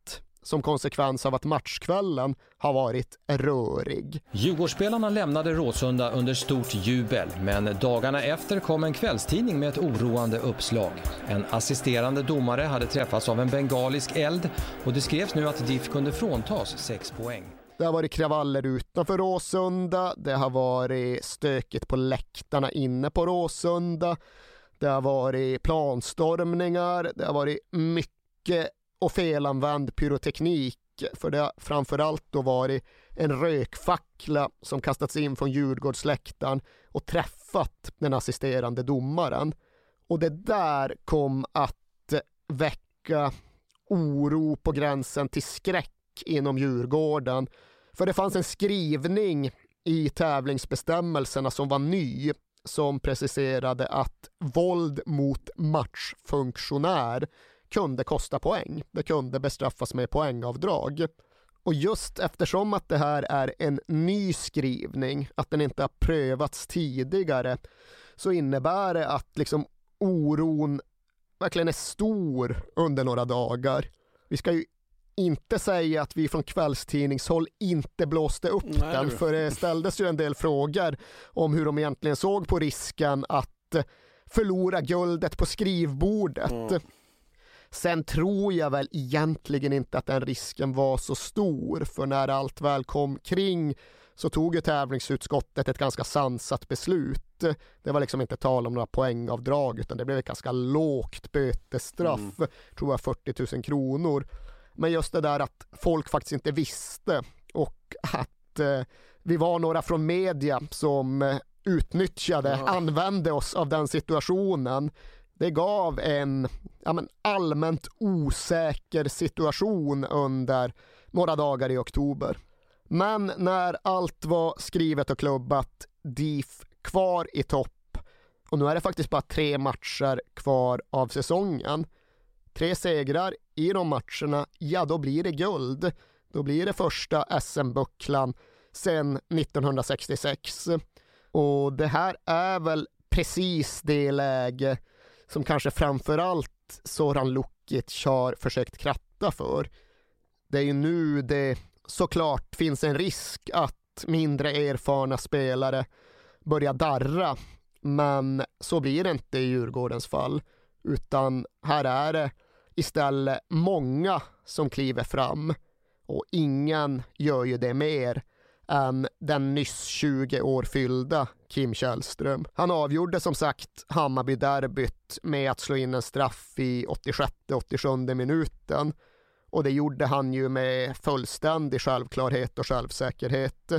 som konsekvens av att matchkvällen har varit rörig. Djurgårdsspelarna lämnade Råsunda under stort jubel, men dagarna efter kom en kvällstidning med ett oroande uppslag. En assisterande domare hade träffats av en bengalisk eld och det skrevs nu att DIF kunde fråntas sex poäng. Det har varit kravaller utanför Råsunda, det har varit stökigt på läktarna inne på Råsunda, det har varit planstormningar, det har varit mycket och felanvänd pyroteknik för det har framförallt då varit en rökfackla som kastats in från Djurgårdsläktaren och träffat den assisterande domaren. Och det där kom att väcka oro på gränsen till skräck inom Djurgården. För det fanns en skrivning i tävlingsbestämmelserna som var ny som preciserade att våld mot matchfunktionär kunde kosta poäng. Det kunde bestraffas med poängavdrag. Och just eftersom att det här är en ny skrivning, att den inte har prövats tidigare, så innebär det att liksom oron verkligen är stor under några dagar. Vi ska ju inte säga att vi från kvällstidningshåll inte blåste upp Nej, den, för det ställdes ju en del frågor om hur de egentligen såg på risken att förlora guldet på skrivbordet. Mm. Sen tror jag väl egentligen inte att den risken var så stor, för när allt väl kom kring så tog ju tävlingsutskottet ett ganska sansat beslut. Det var liksom inte tal om några poängavdrag utan det blev ett ganska lågt bötesstraff, mm. tror jag 40 000 kronor. Men just det där att folk faktiskt inte visste och att eh, vi var några från media som eh, utnyttjade, ja. använde oss av den situationen det gav en ja, men, allmänt osäker situation under några dagar i oktober. Men när allt var skrivet och klubbat, DIF kvar i topp och nu är det faktiskt bara tre matcher kvar av säsongen. Tre segrar i de matcherna, ja då blir det guld. Då blir det första SM-bucklan sedan 1966. Och det här är väl precis det läge som kanske framförallt Soran Lukic har försökt kratta för. Det är ju nu det såklart finns en risk att mindre erfarna spelare börjar darra, men så blir det inte i Djurgårdens fall, utan här är det istället många som kliver fram och ingen gör ju det mer än den nyss 20 år fyllda Kim Källström. Han avgjorde som sagt Hammarby-derbyt med att slå in en straff i 86-87 minuten och det gjorde han ju med fullständig självklarhet och självsäkerhet.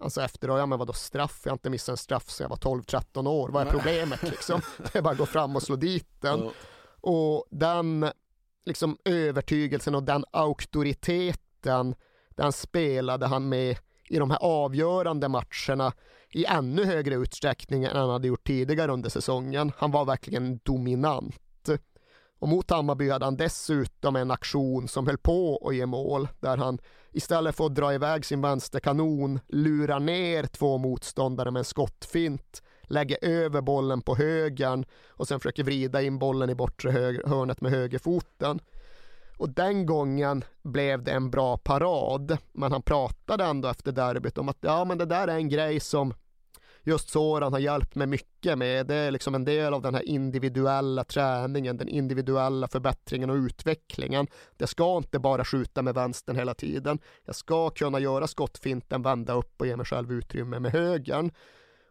Alltså efteråt, ja men vadå straff? Jag har inte missat en straff sedan jag var 12-13 år. Vad är problemet liksom? Det är bara att gå fram och slå dit den. Och den liksom övertygelsen och den auktoriteten, den spelade han med i de här avgörande matcherna i ännu högre utsträckning än han hade gjort tidigare under säsongen. Han var verkligen dominant. Och mot Hammarby hade han dessutom en aktion som höll på att ge mål, där han istället för att dra iväg sin vänsterkanon lurar ner två motståndare med en skottfint, lägger över bollen på högern och sen försöker vrida in bollen i bortre hörnet med högerfoten. Och den gången blev det en bra parad, men han pratade ändå efter derbyt om att ja, men det där är en grej som just Soran har hjälpt mig mycket med. Det är liksom en del av den här individuella träningen, den individuella förbättringen och utvecklingen. Jag ska inte bara skjuta med vänstern hela tiden. Jag ska kunna göra skottfinten, vända upp och ge mig själv utrymme med högern.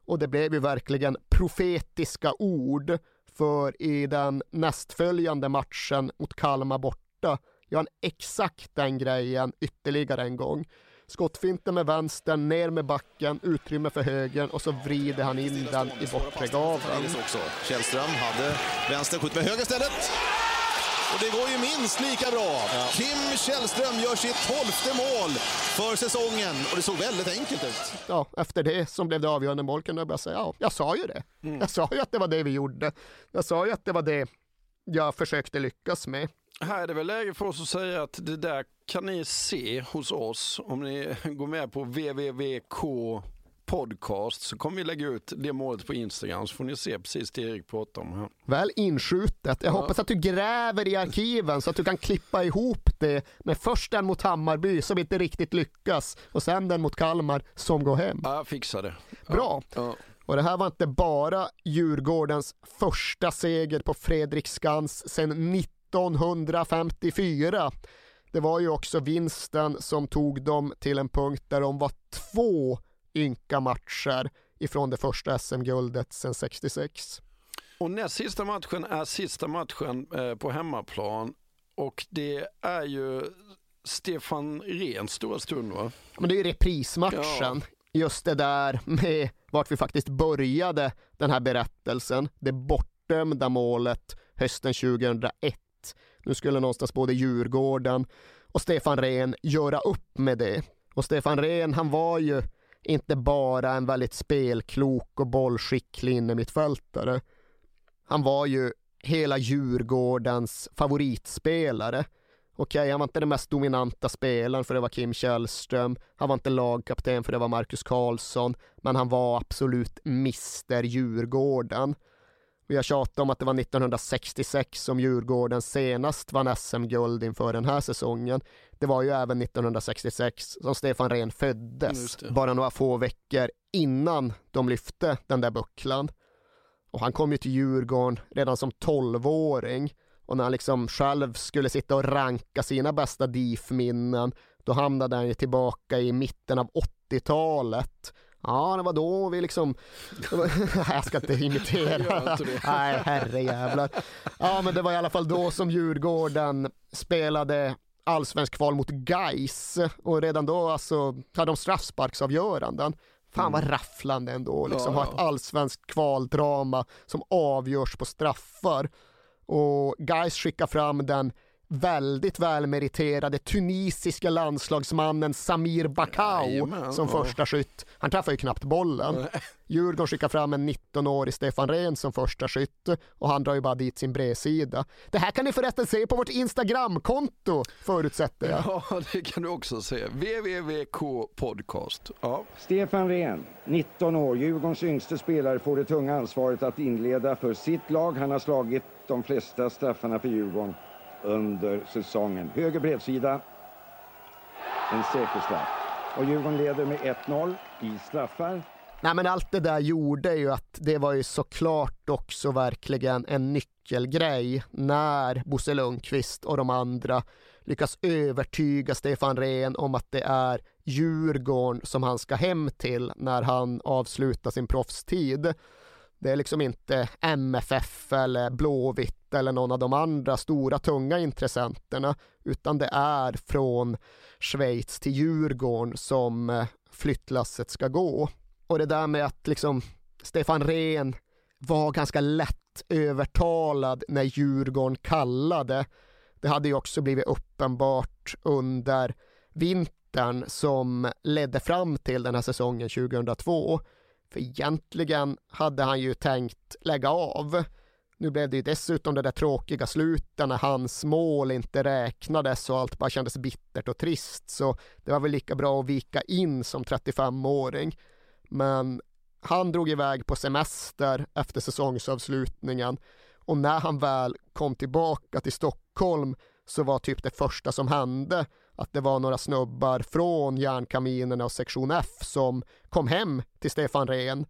Och det blev ju verkligen profetiska ord för i den nästföljande matchen mot Kalmar borta gör han exakt den grejen ytterligare en gång. Skottfinten med vänstern, ner med backen, utrymme för högern och så vrider han in den i bortre gaveln. Källström hade vänster, skjuter med höger istället. Och det går ju minst lika bra. Kim Källström gör sitt tolfte mål för säsongen och det såg väldigt enkelt ut. Ja, efter det som blev det avgörande mål kunde jag bara säga, ja, jag sa ju det. Jag sa ju att det var det vi gjorde. Jag sa ju att det var det jag försökte lyckas med. Här är det väl läge för oss att säga att det där kan ni se hos oss om ni går med på www.k podcast så kommer vi lägga ut det målet på Instagram så får ni se precis det Erik pratar om här. Väl inskjutet. Jag Ja. hoppas att du gräver i arkiven så att du kan klippa ihop det med först den mot Hammarby som inte riktigt lyckas och sen den mot Kalmar som går hem. Ja, jag fixar det. Bra. Ja. Och det här var inte bara Djurgårdens första seger på Fredriksskans sedan 1954. Det var ju också vinsten som tog dem till en punkt där de var två ynka matcher ifrån det första SM-guldet sedan 66. Och näst sista matchen är sista matchen eh, på hemmaplan och det är ju Stefan Rehns stora stund va? Men det är ju reprismatchen. Just det där med vart vi faktiskt började den här berättelsen. Det bortdömda målet hösten 2001. Nu skulle någonstans både Djurgården och Stefan Rehn göra upp med det. Och Stefan Rehn, han var ju inte bara en väldigt spelklok och bollskicklig innermittfältare. Han var ju hela Djurgårdens favoritspelare. Okej, han var inte den mest dominanta spelaren för det var Kim Källström. Han var inte lagkapten för det var Marcus Karlsson. Men han var absolut Mr Djurgården. Vi har tjatat om att det var 1966 som Djurgården senast vann SM-guld inför den här säsongen. Det var ju även 1966 som Stefan Rehn föddes. Bara några få veckor innan de lyfte den där bucklan. Och han kom ju till Djurgården redan som 12-åring. Och när han liksom själv skulle sitta och ranka sina bästa DIF-minnen, då hamnade han ju tillbaka i mitten av 80-talet. Ja, det var då vi liksom... var- jag ska inte imitera. inte. Nej, herrejävlar. Ja, men det var i alla fall då som Djurgården spelade allsvensk kval mot Gais och redan då alltså hade de straffsparksavgöranden. Fan vad rafflande ändå, liksom Ja, ha ett allsvenskt kvaldrama som avgörs på straffar. Och Gais skickar fram den väldigt välmeriterade tunisiska landslagsmannen Samir Bakao Jajamän, som första skytt. Han träffar ju knappt bollen. Djurgården skickar fram en 19-årig Stefan Rehn som första skytt och han drar ju bara dit sin bredsida. Det här kan ni förresten se på vårt Instagramkonto förutsätter jag. Ja, det kan du också se. www.k podcast. Ja. Stefan Rehn, 19 år, Djurgårdens yngste spelare, får det tunga ansvaret att inleda för sitt lag. Han har slagit de flesta straffarna för Djurgården under säsongen. Höger bredsida, en säker straff. Och Djurgården leder med 1-0 i straffar. Nej men allt det där gjorde ju att det var ju såklart också verkligen en nyckelgrej när Bosse Lundqvist och de andra lyckas övertyga Stefan Rehn om att det är Djurgården som han ska hem till när han avslutar sin proffstid. Det är liksom inte MFF eller Blåvitt eller någon av de andra stora tunga intressenterna utan det är från Schweiz till Djurgården som eh, flyttlasset ska gå. Och det där med att liksom Stefan Rehn var ganska lätt övertalad när Djurgården kallade. Det hade ju också blivit uppenbart under vintern som ledde fram till den här säsongen 2002. För egentligen hade han ju tänkt lägga av. Nu blev det ju dessutom det där tråkiga slutet när hans mål inte räknades och allt bara kändes bittert och trist. Så det var väl lika bra att vika in som 35-åring. Men han drog iväg på semester efter säsongsavslutningen och när han väl kom tillbaka till Stockholm så var typ det första som hände att det var några snubbar från järnkaminerna och sektion F som kom hem till Stefan Rehn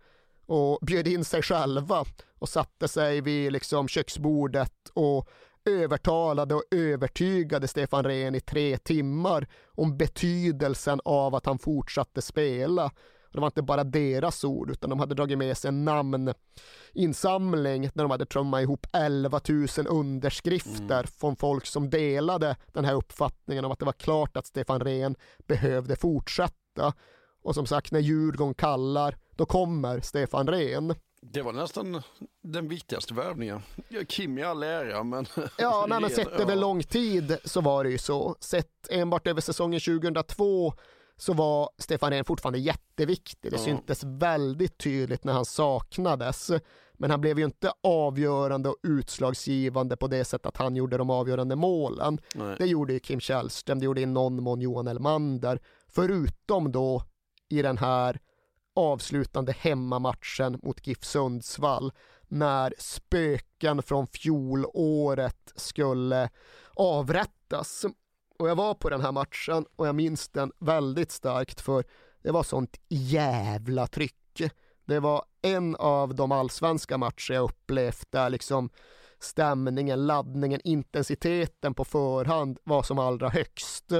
och bjöd in sig själva och satte sig vid liksom köksbordet och övertalade och övertygade Stefan Rehn i tre timmar om betydelsen av att han fortsatte spela. Och det var inte bara deras ord utan de hade dragit med sig en namninsamling där de hade trummat ihop 11 000 underskrifter från folk som delade den här uppfattningen om att det var klart att Stefan Rehn behövde fortsätta. Och som sagt, när Djurgården kallar, då kommer Stefan Rehn. Det var nästan den viktigaste värvningen. Kim i all ära, men... Ja, nej, men sett över lång tid så var det ju så. Sett enbart över säsongen 2002 så var Stefan Rehn fortfarande jätteviktig. Det Ja. syntes väldigt tydligt när han saknades. Men han blev ju inte avgörande och utslagsgivande på det sättet att han gjorde de avgörande målen. Nej. Det gjorde ju Kim Källström, det gjorde i någon mån Johan Elmander. Förutom då i den här avslutande hemmamatchen mot GIF Sundsvall när spöken från fjolåret skulle avrättas. Och jag var på den här matchen och jag minns den väldigt starkt för det var sånt jävla tryck. Det var en av de allsvenska matcher jag upplevt där liksom stämningen, laddningen, intensiteten på förhand var som allra högst.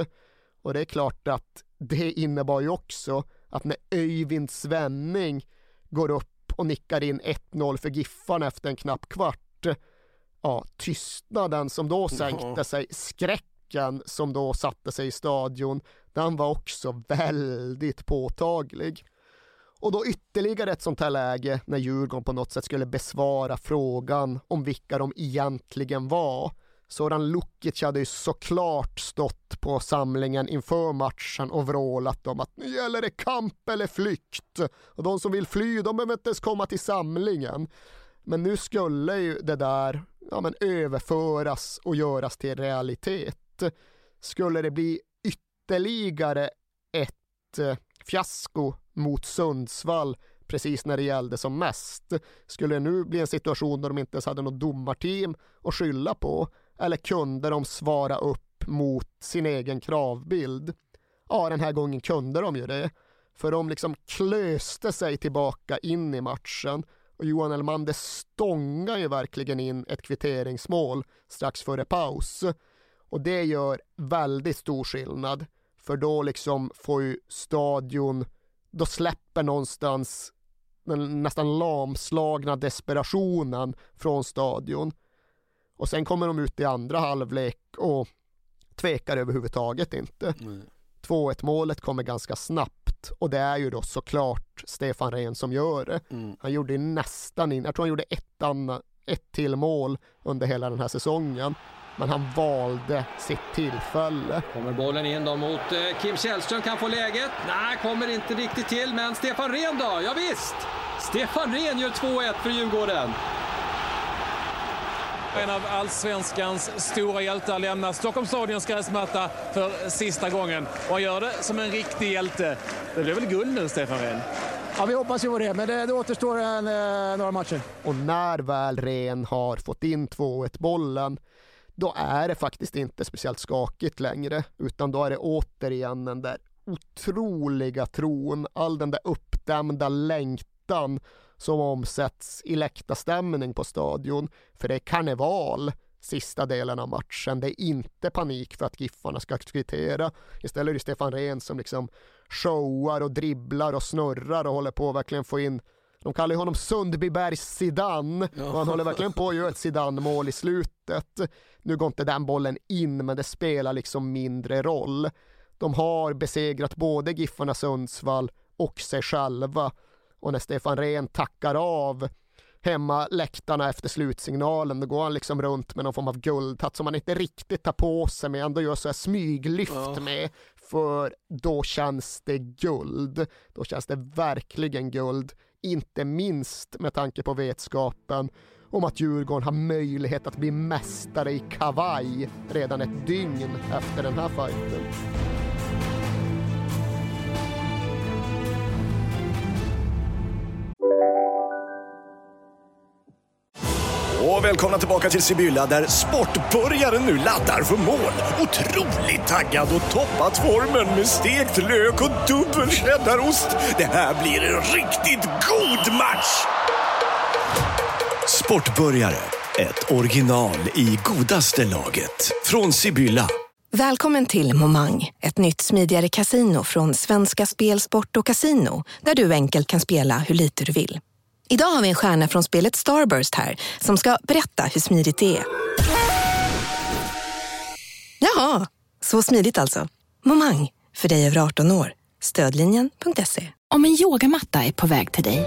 Och det är klart att det innebar ju också att när Öyvind Svenning går upp och nickar in 1-0 för Giffarna efter en knapp kvart, ja, tystnaden som då sänkte sig, skräcken som då satte sig i stadion, den var också väldigt påtaglig. Och då ytterligare ett sånt här läge när Djurgården på något sätt skulle besvara frågan om vilka de egentligen var. Soran Lukic hade ju såklart stått på samlingen inför matchen och vrålat om att nu gäller det kamp eller flykt. Och de som vill fly, de behöver inte ens komma till samlingen. Men nu skulle ju det där ja, men överföras och göras till realitet. Skulle det bli ytterligare ett eh, fiasko mot Sundsvall precis när det gällde som mest. Skulle det nu bli en situation där de inte ens hade något domarteam att skylla på eller kunde de svara upp mot sin egen kravbild? Ja, den här gången kunde de ju det. För de liksom klöste sig tillbaka in i matchen och Johan Elmander stångar ju verkligen in ett kvitteringsmål strax före paus. Och det gör väldigt stor skillnad. För då liksom får ju stadion, då släpper någonstans den nästan lamslagna desperationen från stadion. Och sen kommer de ut i andra halvlek och tvekar överhuvudtaget inte. 2-1 målet kommer ganska snabbt och det är ju då såklart Stefan Rehn som gör det. Han gjorde nästan in, jag tror han gjorde ett, anna, ett till mål under hela den här säsongen. Men han valde sitt tillfälle. Kommer bollen in då mot eh, Kim Källström, kan få läget. Nej, kommer inte riktigt till, men Stefan Rehn då? Ja, visst! Stefan Rehn gör 2-1 för Djurgården. En av allsvenskans stora hjältar lämnar Stockholms stadions gräsmatta för sista gången. Och han gör det som en riktig hjälte. Det blir väl guld nu, Stefan Rehn? Ja, vi hoppas ju på det, men det, det återstår en, eh, några matcher. Och när väl Ren har fått in 2-1 bollen, då är det faktiskt inte speciellt skakigt längre, utan då är det återigen den där otroliga tron, all den där uppdämda längtan som omsätts i läktarstämning på stadion. För det är karneval sista delen av matchen. Det är inte panik för att Giffarna ska kvittera. Istället är det Stefan Rehn som liksom showar och dribblar och snurrar och håller på att verkligen få in de kallar honom Sundbybergs Zidane och han håller verkligen på att göra ett Zidane-mål i slutet. Nu går inte den bollen in, men det spelar liksom mindre roll. De har besegrat både Giffarna Sundsvall och sig själva. Och när Stefan Rehn tackar av hemma läktarna efter slutsignalen, då går han liksom runt med någon form av guldhatt som han inte riktigt tar på sig men ändå gör så här smyglyft med. För då känns det guld. Då känns det verkligen guld. Inte minst med tanke på vetskapen om att Djurgården har möjlighet att bli mästare i kavaj redan ett dygn efter den här fighten. Och välkomna tillbaka till Sibylla där sportbörjaren nu laddar för mål. Otroligt taggad och toppat formen med stekt lök och dubbel cheddarost. Det här blir en riktigt god match! Sportbörjare, ett original i godaste laget. Från Sibylla. Välkommen till Momang, ett nytt smidigare casino från Svenska Spel, Sport och Casino där du enkelt kan spela hur lite du vill. Idag har vi en stjärna från spelet Starburst här som ska berätta hur smidigt det är. Jaha, så smidigt alltså. Momang, för dig över 18 år. Stödlinjen.se. Om en yogamatta är på väg till dig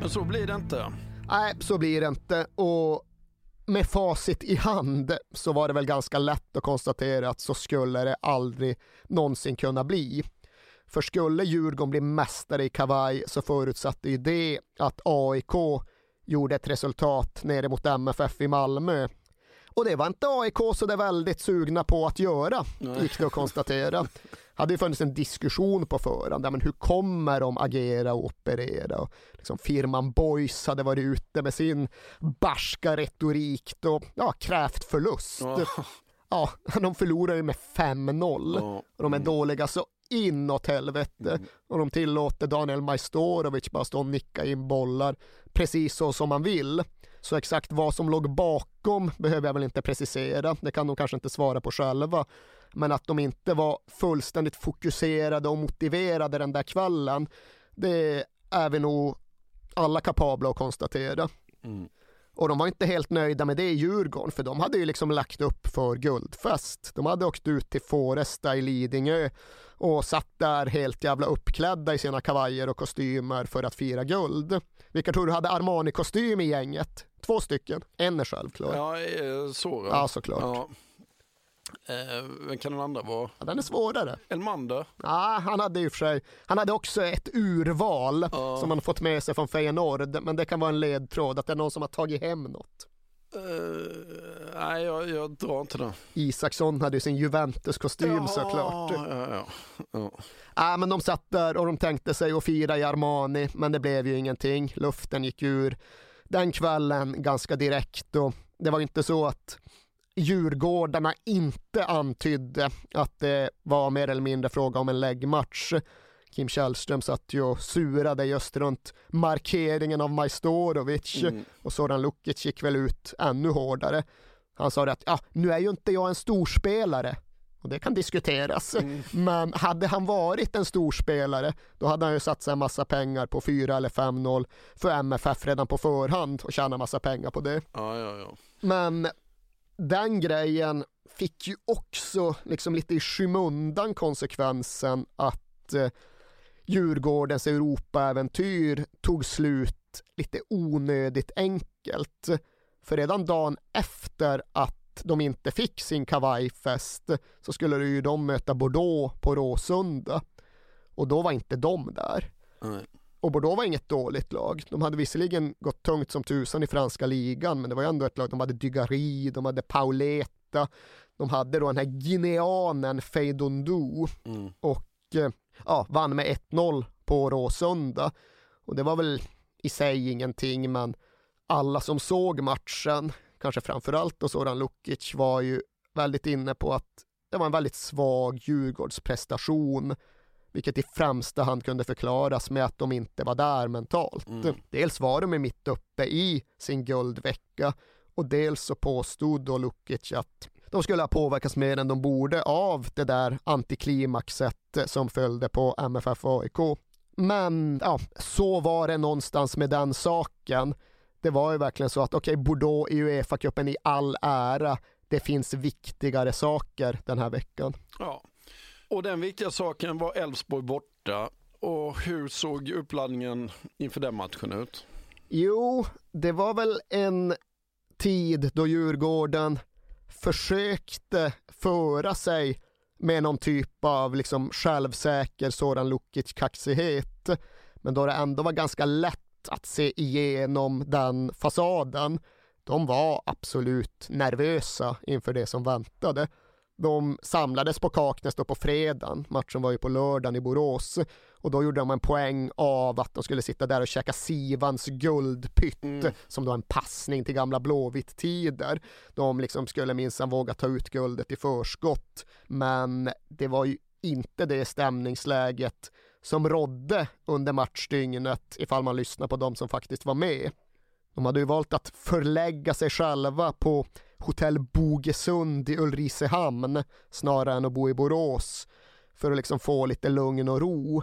Men så blir det inte. Nej, så blir det inte. Och med facit i hand så var det väl ganska lätt att konstatera att så skulle det aldrig någonsin kunna bli. För skulle Djurgården bli mästare i kavaj så förutsatte ju det att AIK gjorde ett resultat nere mot MFF i Malmö. Och det var inte AIK så det väldigt sugna på att göra, gick det att konstatera hade ju funnits en diskussion på förhand. Men hur kommer de agera och operera? Och liksom firman Boys hade varit ute med sin barska retorik och ja, krävt förlust. Oh. Ja, de förlorar ju med 5-0 oh. de är mm. dåliga så inåt helvete mm. och de tillåter Daniel Majstorovic bara stå och nicka in bollar precis så som man vill. Så exakt vad som låg bakom behöver jag väl inte precisera. Det kan de kanske inte svara på själva men att de inte var fullständigt fokuserade och motiverade den där kvällen, det är vi nog alla kapabla att konstatera. Mm. Och de var inte helt nöjda med det i Djurgården, för de hade ju liksom lagt upp för guldfest. De hade åkt ut till Fåresta i Lidingö och satt där helt jävla uppklädda i sina kavajer och kostymer för att fira guld. Vilka tror du hade Armani-kostym i gänget? Två stycken. En är självklar. Ja, eh, så. Ja, såklart. Ja. Eh, vem kan den andra vara? Ja, den är svårare. Elmander? Ja, han hade ju för sig, han hade också ett urval ja. som han fått med sig från Feyenoord, men det kan vara en ledtråd att det är någon som har tagit hem något. Uh, nej, jag, jag drar inte det. Isaksson hade ju sin Juventus-kostym ja, såklart. Ja, ja, ja. Ja, men de satt där och de tänkte sig att fira i Armani, men det blev ju ingenting. Luften gick ur den kvällen ganska direkt och det var inte så att Djurgårdarna inte antydde att det var mer eller mindre fråga om en läggmatch. Kim Källström satt ju och surade just runt markeringen av Majstorovic mm. och Soran Lukic gick väl ut ännu hårdare. Han sa att ja, nu är ju inte jag en storspelare och det kan diskuteras. Mm. Men hade han varit en storspelare då hade han ju satsat en massa pengar på 4 eller 5-0 för MFF redan på förhand och tjänat massa pengar på det. Ja, ja, ja. Men den grejen fick ju också liksom lite i skymundan konsekvensen att eh, Djurgårdens Europaäventyr tog slut lite onödigt enkelt. För redan dagen efter att de inte fick sin kavajfest så skulle ju de möta Bordeaux på Råsunda. Och då var inte de där. Mm. Och Bordeaux var inget dåligt lag. De hade visserligen gått tungt som tusan i franska ligan, men det var ändå ett lag. De hade Dugary, de hade Pauleta, de hade då den här guineanen Feidondu mm. och eh, ja, vann med 1-0 på Råsunda. Och det var väl i sig ingenting, men alla som såg matchen, kanske framförallt då Soran Lukic, var ju väldigt inne på att det var en väldigt svag Djurgårdsprestation vilket i främsta hand kunde förklaras med att de inte var där mentalt. Mm. Dels var de mitt uppe i sin guldvecka och dels så påstod då Lukic att de skulle ha påverkats mer än de borde av det där antiklimaxet som följde på MFF AIK. Men ja, så var det någonstans med den saken. Det var ju verkligen så att okej, okay, Bordeaux i Uefa-cupen i all ära, det finns viktigare saker den här veckan. Ja, och den viktiga saken var Elfsborg borta. Och hur såg uppladdningen inför den matchen ut? Jo, det var väl en tid då Djurgården försökte föra sig med någon typ av liksom självsäker sådan Lukic-kaxighet. Men då det ändå var ganska lätt att se igenom den fasaden. De var absolut nervösa inför det som väntade. De samlades på Kaknäs då på fredagen, matchen var ju på lördagen i Borås och då gjorde de en poäng av att de skulle sitta där och käka Sivans guldpytt mm. som då en passning till gamla Blåvitt-tider. De liksom skulle minsann våga ta ut guldet i förskott men det var ju inte det stämningsläget som rådde under matchdygnet ifall man lyssnar på de som faktiskt var med. De hade ju valt att förlägga sig själva på hotell Bogesund i Ulricehamn snarare än att bo i Borås för att liksom få lite lugn och ro.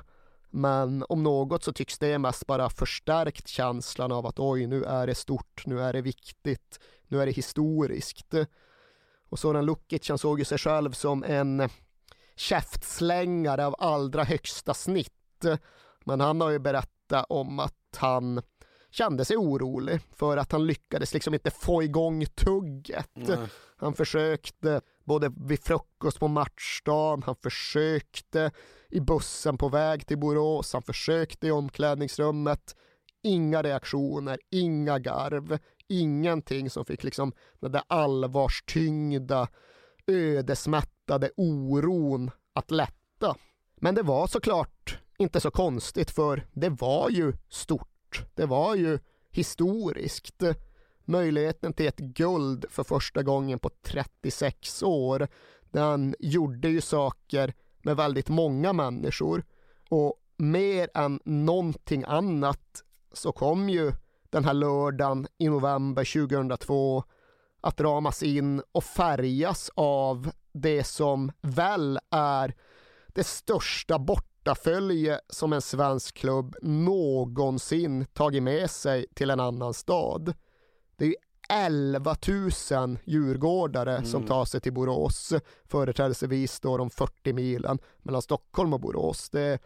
Men om något så tycks det mest bara förstärkt känslan av att oj, nu är det stort, nu är det viktigt, nu är det historiskt. Och Soran Lukic, han såg ju sig själv som en käftslängare av allra högsta snitt. Men han har ju berättat om att han kände sig orolig för att han lyckades liksom inte få igång tugget. Nej. Han försökte både vid frukost på matchdagen, han försökte i bussen på väg till Borås, han försökte i omklädningsrummet. Inga reaktioner, inga garv, ingenting som fick liksom den där allvarstyngda, ödesmättade oron att lätta. Men det var såklart inte så konstigt för det var ju stort det var ju historiskt. Möjligheten till ett guld för första gången på 36 år. Den gjorde ju saker med väldigt många människor och mer än någonting annat så kom ju den här lördagen i november 2002 att ramas in och färgas av det som väl är det största bort portafölje som en svensk klubb någonsin tagit med sig till en annan stad. Det är 11 000 djurgårdare mm. som tar sig till Borås, företrädesvis då de 40 milen mellan Stockholm och Borås. Det är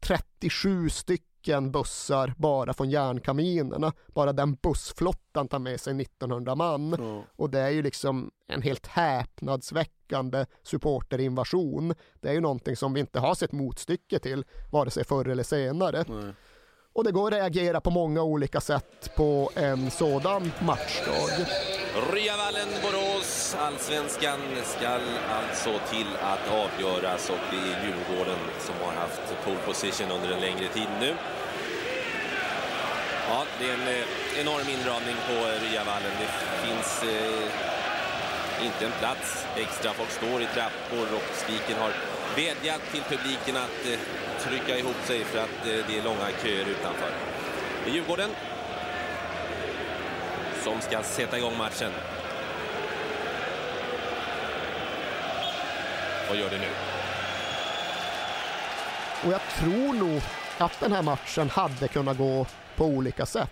37 stycken bussar bara från järnkaminerna. Bara den bussflottan tar med sig 1900 man. Mm. Och det är ju liksom en helt häpnadsväckande supporterinvasion. Det är ju någonting som vi inte har sett motstycke till, vare sig förr eller senare. Nej. Och det går att reagera på många olika sätt på en sådan matchdag. Ryavallen, Borås, allsvenskan ska alltså till att avgöras och det är Djurgården som har haft pole position under en längre tid nu. Ja, det är en eh, enorm inramning på Ryavallen. Det finns eh, inte en plats extra. Folk står i trappor och Spiken har vädjat till publiken att eh, trycka ihop sig för att eh, det är långa köer utanför. Det är Djurgården som ska sätta igång matchen. Och gör det nu. Och jag tror nog att den här matchen hade kunnat gå på olika sätt.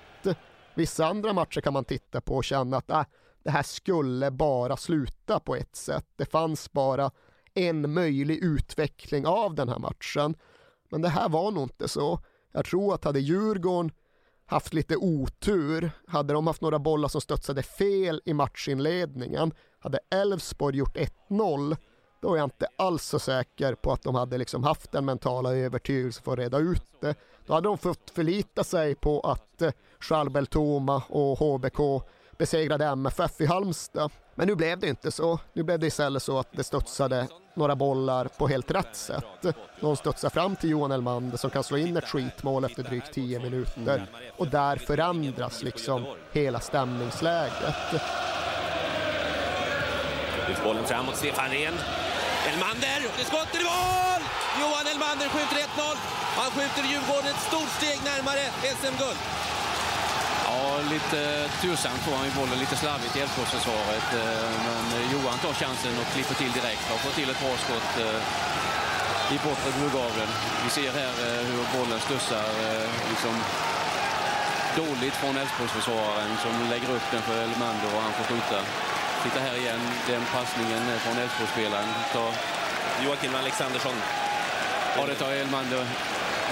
Vissa andra matcher kan man titta på och känna att äh, det här skulle bara sluta på ett sätt. Det fanns bara en möjlig utveckling av den här matchen. Men det här var nog inte så. Jag tror att hade Djurgården haft lite otur, hade de haft några bollar som studsade fel i matchinledningen, hade Elfsborg gjort 1-0, då är jag inte alls så säker på att de hade liksom haft den mentala övertygelsen för att reda ut det. Då hade de fått förlita sig på att eh, Schalbel Toma och HBK besegrade MFF i Halmstad. Men nu blev det inte så. Nu blev det istället så att det studsade några bollar på helt rätt sätt. Någon studsar fram till Johan Elmander som kan slå in ett skitmål efter drygt 10 minuter. Och där förändras liksom hela stämningsläget. Lyft bollen framåt, Stefan Rehn. Elmander, det skottet i mål! Johan Elmander skjuter 1-0. Han skjuter Djurgården ett stort steg närmare SM-guld. Lite tursamt får han ju bollen, lite slarvigt i Elfsborgsförsvaret. Eh, men Johan tar chansen och klipper till direkt och får till ett bra skott eh, i bortre burgaveln. Vi ser här eh, hur bollen studsar liksom dåligt från Elfsborgsförsvararen som lägger upp den för Elmander och han får skjuta. Titta här igen, den passningen från Elfsborgsspelaren. Joakim Alexandersson. Ja, det tar Elmander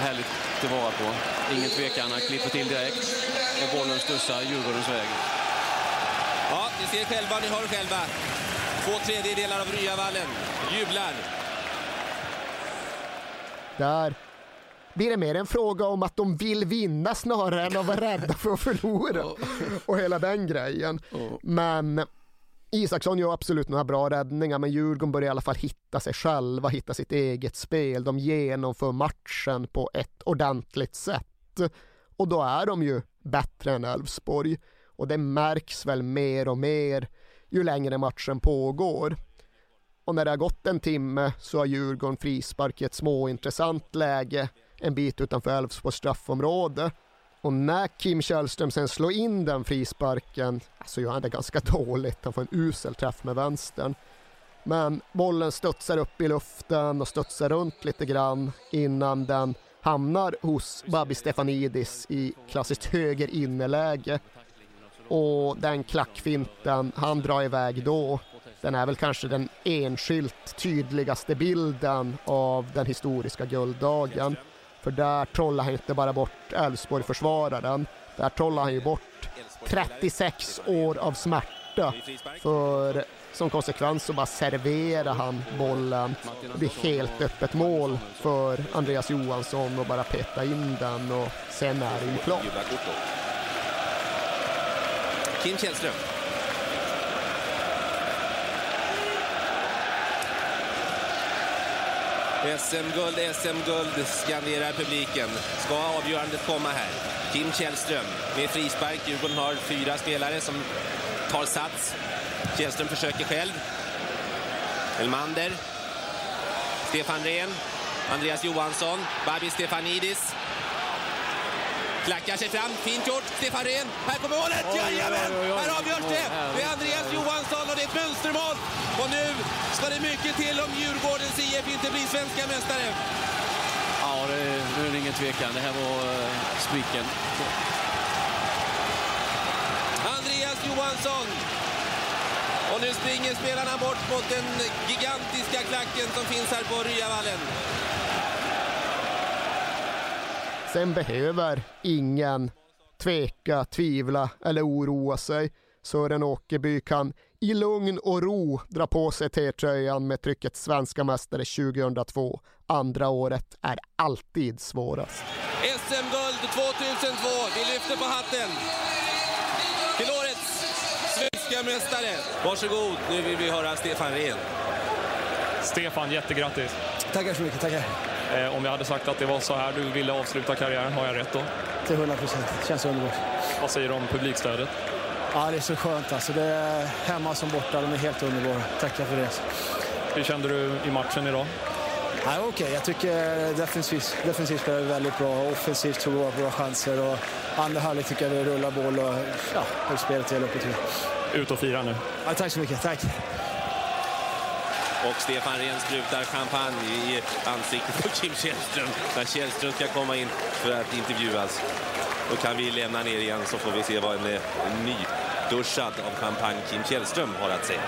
härligt tillvara på. Ingen tvekan, han klipper till direkt och bollen studsar Djurgårdens väg. Ja, ni ser själva, ni hör själva. Två tredjedelar av Ryavallen jublar. Där blir det mer en fråga om att de vill vinna snarare än att vara rädda för att förlora. Och hela den grejen. Men Isaksson gör absolut några bra räddningar, men Djurgården börjar i alla fall hitta sig själva, hitta sitt eget spel. De genomför matchen på ett ordentligt sätt. Och då är de ju bättre än Elfsborg. Och det märks väl mer och mer ju längre matchen pågår. Och när det har gått en timme så har Djurgården frispark i ett småintressant läge en bit utanför Elfsborgs straffområde. Och när Kim Källström sen slår in den frisparken så gör han det ganska dåligt. Han får en usel träff med vänstern. Men bollen studsar upp i luften och studsar runt lite grann innan den hamnar hos Babi Stefanidis i klassiskt höger inneläge. Och den klackfinten han drar iväg då, den är väl kanske den enskilt tydligaste bilden av den historiska gulddagen. För där trollar han inte bara bort Elfsborg-försvararen, där trollar han ju bort 36 år av smärta. För som konsekvens så bara serverar han bollen. Det blir helt öppet mål för Andreas Johansson och bara peta in den och sen är det ju klart. Kim Källström. SM-guld, SM-guld skanderar publiken. Ska avgörandet komma här? Kim Källström med frispark. Djurgården har fyra spelare som tar sats. Källström försöker själv. Elmander. Stefan Rehn. Andreas Johansson. Babi Stefanidis. Klackar sig fram. Fint gjort. Stefan Rehn. Här kommer målet! Jajamän! Här avgörs det med Andreas Johansson och det är ett mönstermål. Och nu ska det mycket till om Djurgårdens IF inte blir svenska mästare. Ja, det, nu är det ingen tvekan. Det här var uh, spiken. Andreas Johansson. Och nu springer spelarna bort mot den gigantiska klacken som finns här på Ryavallen. Sen behöver ingen tveka, tvivla eller oroa sig. Sören Åkerby kan i lugn och ro dra på sig T-tröjan med trycket svenska mästare 2002. Andra året är alltid svårast. SM-guld 2002. Vi lyfter på hatten till årets svenska mästare. Varsågod, nu vill vi höra Stefan Rehn. Stefan, jättegrattis. Tackar så mycket, tackar. Eh, om jag hade sagt att det var så här du ville avsluta karriären, har jag rätt då? Till 100 procent. Känns underbart. Vad säger du om publikstödet? Ja, det är så skönt alltså. Det är hemma som borta. De är helt underbara. Tackar för det. Hur kände du i matchen idag? Ja, Okej, okay. jag tycker defensivt, defensivt spelar vi väldigt bra. Offensivt tog vi våra bra chanser. Och andra halvlek tycker jag vi rullar boll och ja, höll spelet hela uppåt. Ut och fira nu. Ja, tack så mycket. Tack. Och Stefan Rehn sprutar champagne i ansiktet på Kim Källström när Källström ska komma in för att intervjuas. Då kan vi lämna ner igen så får vi se vad en, en nyduschad av champagne Kim Källström har att säga.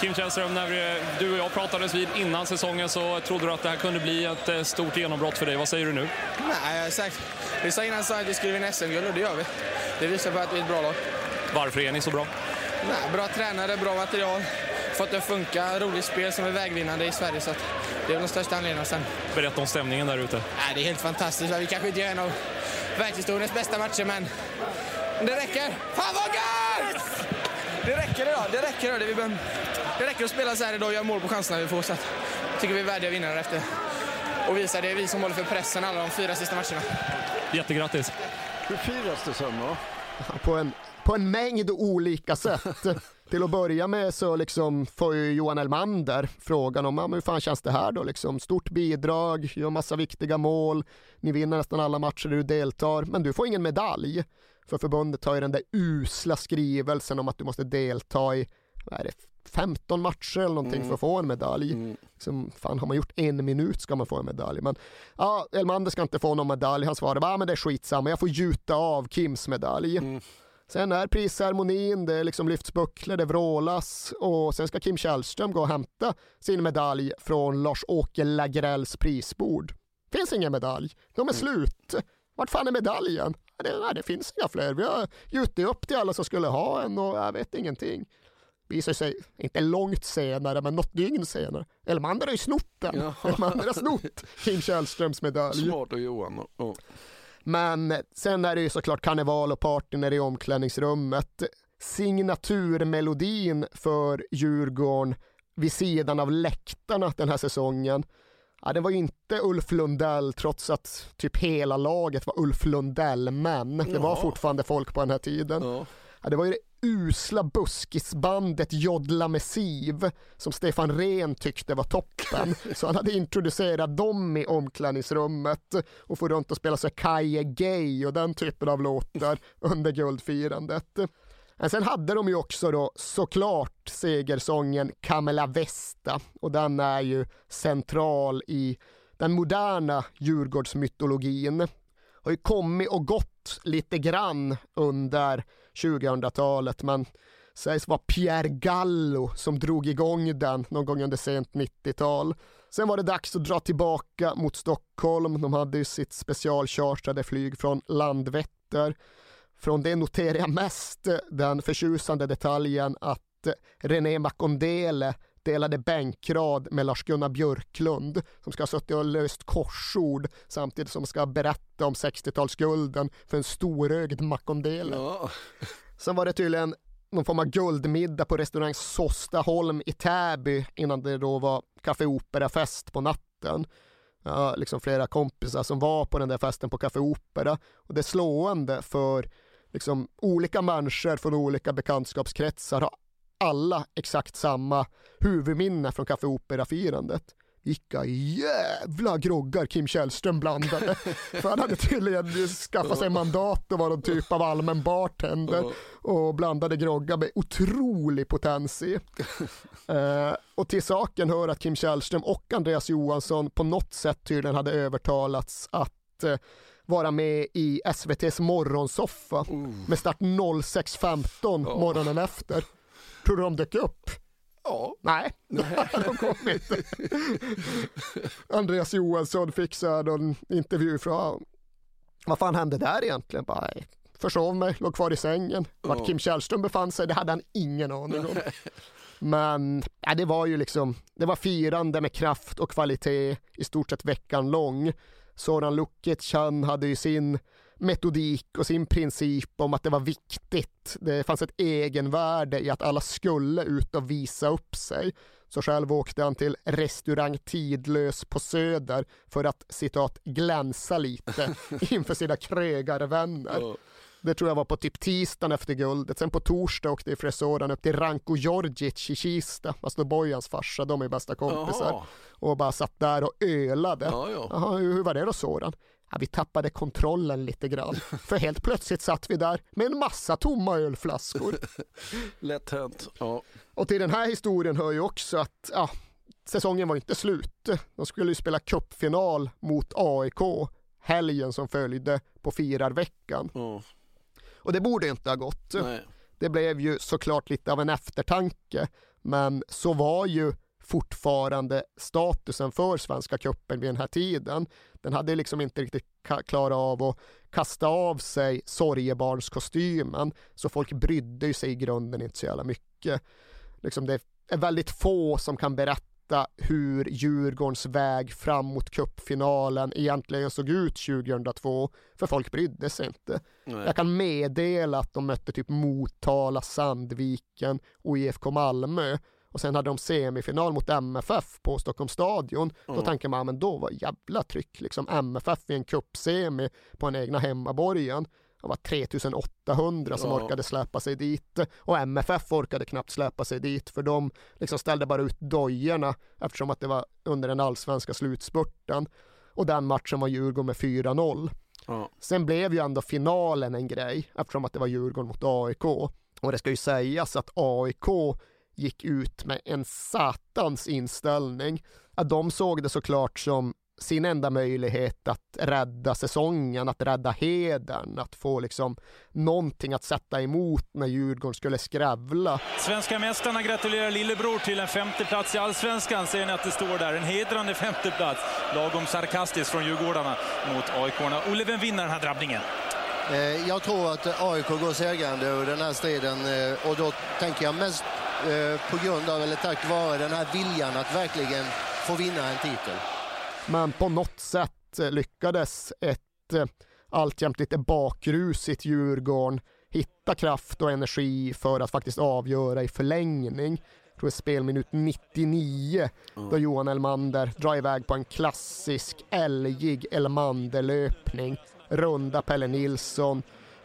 Kim Källström, när du och jag pratades vid innan säsongen så trodde du att det här kunde bli ett eh, stort genombrott för dig. Vad säger du nu? Nej, jag har sagt, vi sa innan så att vi skulle vinna SM-guld och det gör vi. Det visar på att vi är ett bra lag. Varför är ni så bra? Nej, bra tränare, bra material, fått det att funka, roligt spel som är vägvinnande i Sverige. Så att det är den största anledningen sen. Berätta om stämningen där ute. Nej, det är helt fantastiskt. Vi kanske inte gör en av världshistoriens bästa matcher, men det räcker. Fan vad gött! Det räcker idag. Det räcker idag. Det, vi behöver... det räcker att spela så här idag och göra mål på chanserna vi får. Så att jag tycker vi är värdiga vinnare efter. Och visa det är vi som håller för pressen alla de fyra sista matcherna. Jättegrattis. Hur firas det sen då? På en, på en mängd olika sätt. Till att börja med så liksom får ju Johan Elmander frågan om ja, hur fan känns det här då? Liksom, stort bidrag, gör massa viktiga mål, ni vinner nästan alla matcher där du deltar, men du får ingen medalj. För förbundet har ju den där usla skrivelsen om att du måste delta i vad är det, 15 matcher eller någonting Mm. för att få en medalj. Mm. Som, fan, har man gjort en minut ska man få en medalj. Men ja, Elmander ska inte få någon medalj. Han svarade bara, men det är skitsamma, jag får gjuta av Kims medalj. Mm. Sen är prisceremonin, det liksom lyfts bucklor, det vrålas och sen ska Kim Källström gå och hämta sin medalj från Lars-Åke Lagrells prisbord. Finns ingen medalj, de är slut. Vart fan är medaljen? Det, nej, det finns inga fler. Vi har gjutit upp till alla som skulle ha en och jag vet ingenting. Visar sig, inte långt senare, men något dygn senare. Elmander har ju snott den. Elmander har snott Kim Källströms medalj. Smart och Johan. och- och- Men sen är det ju såklart karneval och party nere i omklädningsrummet. Signaturmelodin för Djurgården vid sidan av läktarna den här säsongen. Ja, det var ju inte Ulf Lundell trots att typ hela laget var Ulf Lundell-män. Det var fortfarande folk på den här tiden. Ja. Ja, det var ju det usla buskisbandet Jodla med Siv som Stefan Rehn tyckte var toppen. Så han hade introducerat dem i omklädningsrummet och får runt och spela så Kaje Gay och den typen av låtar under guldfirandet. Men sen hade de ju också då såklart segersången Camela Vesta och den är ju central i den moderna Djurgårdsmytologin. Har ju kommit och gått lite grann under 2000-talet men sägs vara Pierre Gallo som drog igång den någon gång under sent 90-tal. Sen var det dags att dra tillbaka mot Stockholm. De hade ju sitt specialchartrade flyg från Landvetter. Från det noterar jag mest den förtjusande detaljen att René Makondele delade bänkrad med Lars-Gunnar Björklund som ska ha suttit och löst korsord samtidigt som ska berätta om 60-talsgulden för en storögd Makondele. Ja. Sen var det tydligen någon form av guldmiddag på restaurang Såstaholm i Täby innan det då var Café Opera-fest på natten. Ja, liksom flera kompisar som var på den där festen på Café Opera och det är slående för liksom olika människor från olika bekantskapskretsar har alla exakt samma huvudminne från Café Opera-firandet. Vilka jävla groggar Kim Källström blandade. För han hade tydligen skaffat sig mandat och var någon typ av allmän bartender och blandade groggar med otrolig potens i. Eh, och till saken hör att Kim Källström och Andreas Johansson på något sätt tydligen hade övertalats att eh, vara med i SVTs morgonsoffa med start 06.15 oh. morgonen efter. Tror du de dök upp? Ja. Nej, Nej. de kom inte. Andreas Johansson fick så här någon intervju från, vad fan hände där egentligen? Bara, försov mig, låg kvar i sängen. Vart oh. Kim Källström befann sig, det hade han ingen aning om. Men ja, det var ju liksom, det var firande med kraft och kvalitet i stort sett veckan lång. Soran Lukic, han hade ju sin metodik och sin princip om att det var viktigt. Det fanns ett egenvärde i att alla skulle ut och visa upp sig. Så själv åkte han till restaurang Tidlös på Söder för att citat glänsa lite inför sina krögarvänner. Det tror jag var på typ tisdagen efter guldet. Sen på torsdag åkte frisören upp till Ranko Djordjic i Kista, alltså Bojans farsa, de är bästa kompisar. Jaha. Och bara satt där och ölade. Ja, ja. Aha, hur var det då Soran? Ja, vi tappade kontrollen lite grann. För helt plötsligt satt vi där med en massa tomma ölflaskor. Lätt hänt. Ja. Och till den här historien hör ju också att ja, säsongen var inte slut. De skulle ju spela cupfinal mot AIK helgen som följde på firarveckan. Mm. Och det borde inte ha gått. Nej. Det blev ju såklart lite av en eftertanke. Men så var ju fortfarande statusen för Svenska cupen vid den här tiden. Den hade liksom inte riktigt klarat av att kasta av sig sorgebarnskostymen så folk brydde sig i grunden inte så jävla mycket. Liksom det är väldigt få som kan berätta hur Djurgårdens väg fram mot cupfinalen egentligen såg ut 2002, för folk brydde sig inte. Nej. Jag kan meddela att de mötte typ Motala, Sandviken och IFK Malmö och sen hade de semifinal mot MFF på Stockholms stadion. Mm. Då tänker man, men då var jävla tryck liksom. MFF i en cupsemi på en egna hemmaborgen. Det var 3800 som ja. orkade släppa sig dit och MFF orkade knappt släppa sig dit för de liksom ställde bara ut dojorna eftersom att det var under den allsvenska slutspurten och den matchen var Djurgården med 4-0. Ja. Sen blev ju ändå finalen en grej eftersom att det var Djurgården mot AIK och det ska ju sägas att AIK gick ut med en satans inställning. Att de såg det såklart som sin enda möjlighet att rädda säsongen, att rädda hedern, att få liksom någonting att sätta emot när Djurgården skulle skrävla. Svenska mästarna gratulerar lillebror till en femteplats i Allsvenskan, ser ni att det står där. En hedrande femteplats. Lagom sarkastiskt från Djurgårdarna mot aik. Olle, vem vinner den här drabbningen? Eh, jag tror att AIK går segrande ur den här striden eh, och då tänker jag mest på grund av, eller tack vare den här viljan att verkligen få vinna en titel. Men på något sätt eh, lyckades ett eh, alltjämt lite bakrusigt Djurgården hitta kraft och energi för att faktiskt avgöra i förlängning. Jag tror det är spelminut 99 mm. då Johan Elmander drar iväg på en klassisk älgig Elmander-löpning. Runda Pelle Nilsson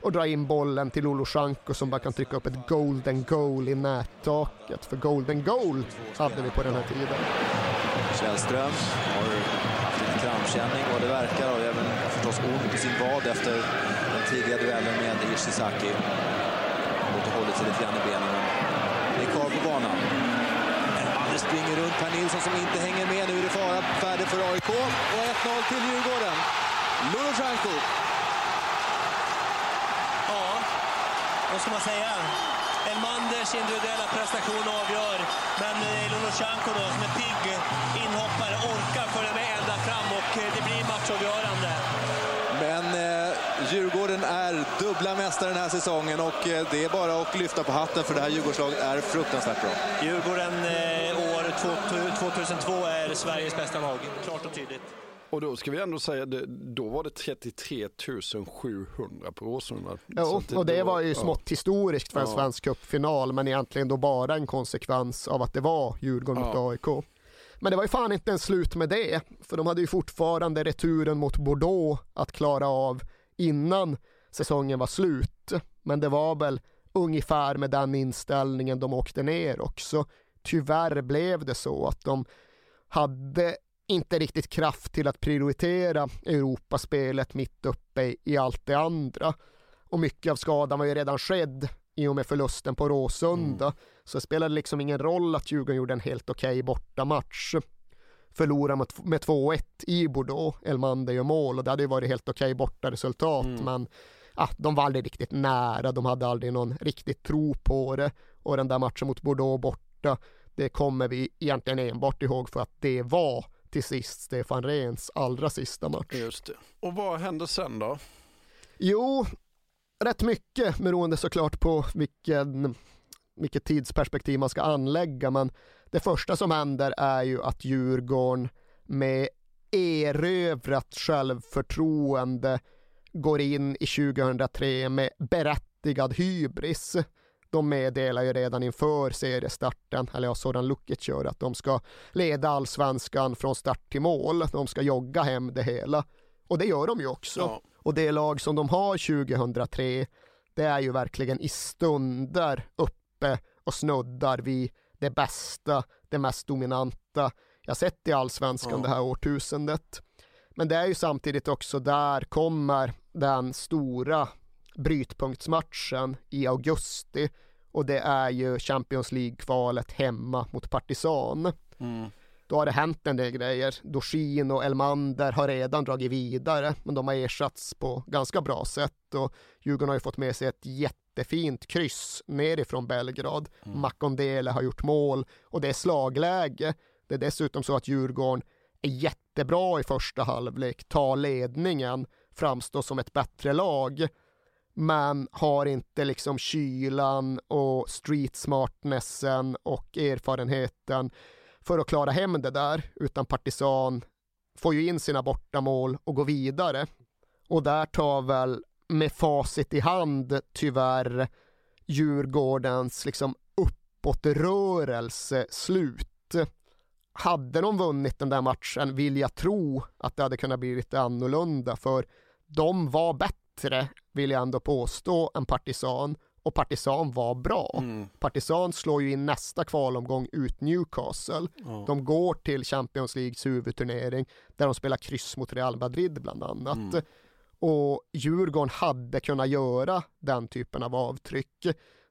och dra in bollen till Olushanko som bara kan trycka upp ett golden goal i nättaket. För golden goal hade vi på den här tiden. Källström har haft lite krampkänning vad det verkar och även förstås ont i sin vad efter den tidiga duellen med Ishizaki. Och hållit sig lite grann i benen men det är kvar på banan. Elmander springer runt Per Nilsson som inte hänger med. Nu är det fara färdig för AIK och 1-0 till Djurgården. Lulushanko Ja, vad ska man säga? Elmanders individuella prestation avgör, men Lulushanko då, som är pigg inhoppare, orkar följa med ända fram och eh, det blir matchavgörande. Men eh, Djurgården är dubbla mästare den här säsongen och eh, det är bara att lyfta på hatten för det här Djurgårdslaget är fruktansvärt bra. Djurgården eh, år 2002 är Sveriges bästa lag, klart och tydligt. Och då ska vi ändå säga, då var det 33 700 på Råsunda. Jo, och det var ju smått historiskt för en Ja. svensk cupfinal, men egentligen då bara en konsekvens av att det var Djurgården mot Ja. AIK. Men det var ju fan inte en slut med det, för de hade ju fortfarande returen mot Bordeaux att klara av innan säsongen var slut. Men det var väl ungefär med den inställningen de åkte ner också. Tyvärr blev det så att de hade inte riktigt kraft till att prioritera Europaspelet mitt uppe i, allt det andra. Och mycket av skadan var ju redan skedd i och med förlusten på Råsunda. Så det spelade liksom ingen roll att Djurgården gjorde en helt okej bortamatch. Förlorade med, med 2-1 i Bordeaux, Elmander gör mål och det hade ju varit helt okej bortaresultat men ah, de var aldrig riktigt nära, de hade aldrig någon riktigt tro på det och den där matchen mot Bordeaux borta, det kommer vi egentligen enbart ihåg för att det var till sist Stefan Rehns allra sista match. Just det. Och vad hände sen då? Jo, rätt mycket beroende såklart på vilken, vilket tidsperspektiv man ska anlägga. Men det första som händer är ju att Djurgården med erövrat självförtroende går in i 2003 med berättigad hybris. De meddelar ju redan inför seriestarten, eller ja, sådan Lukic gör, att de ska leda allsvenskan från start till mål. De ska jogga hem det hela. Och det gör de ju också. Och det lag som de har 2003, det är ju verkligen i stunder uppe och snuddar vid det bästa, det mest dominanta jag sett i allsvenskan Ja. det här årtusendet. Men det är ju samtidigt också där kommer den stora brytpunktsmatchen i augusti och det är ju Champions League-kvalet hemma mot Partizan. Då har det hänt en del grejer. Dorsin och Elmander har redan dragit vidare, men de har ersatts på ganska bra sätt och Djurgården har ju fått med sig ett jättefint kryss nerifrån Belgrad. Makondele har gjort mål och det är slagläge. Det är dessutom så att Djurgården är jättebra i första halvlek, tar ledningen, framstår som ett bättre lag men har inte liksom kylan och street smartnessen och erfarenheten för att klara hem det där, utan Partisan får ju in sina bortamål och går vidare. Och där tar väl med facit i hand tyvärr Djurgårdens liksom uppåtrörelse slut. Hade de vunnit den där matchen vill jag tro att det hade kunnat bli lite annorlunda för de var bättre, vill jag ändå påstå, än Partisan och Partisan var bra. Partisan slår ju in nästa kvalomgång ut Newcastle. Ja. De går till Champions Leagues huvudturnering där de spelar kryss mot Real Madrid bland annat. Mm. Och Djurgården hade kunnat göra den typen av avtryck.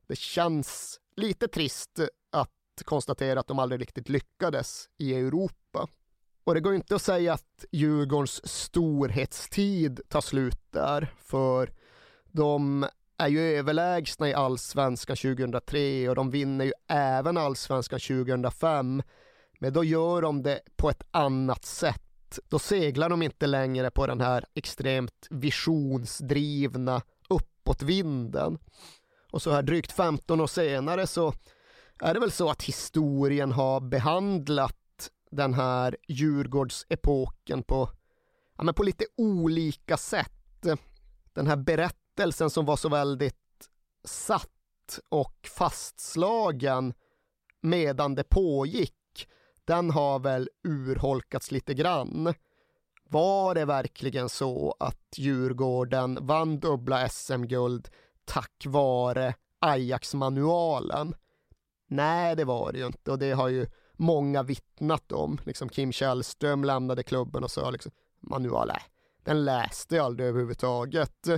Det känns lite trist att konstatera att de aldrig riktigt lyckades i Europa. Och det går ju inte att säga att Djurgårdens storhetstid tar slut där, för de är ju överlägsna i allsvenskan 2003 och de vinner ju även allsvenskan 2005. Men då gör de det på ett annat sätt. Då seglar de inte längre på den här extremt visionsdrivna uppåtvinden. Och så här drygt 15 år senare så är det väl så att historien har behandlat den här Djurgårdsepoken på, ja, men på lite olika sätt. Den här berättelsen som var så väldigt satt och fastslagen medan det pågick, den har väl urholkats lite grann. Var det verkligen så att Djurgården vann dubbla SM-guld tack vare Ajax-manualen? Nej, det var det ju inte och det har ju många vittnat om. Liksom Kim Källström lämnade klubben och sa liksom, manual, nej, den läste jag aldrig överhuvudtaget.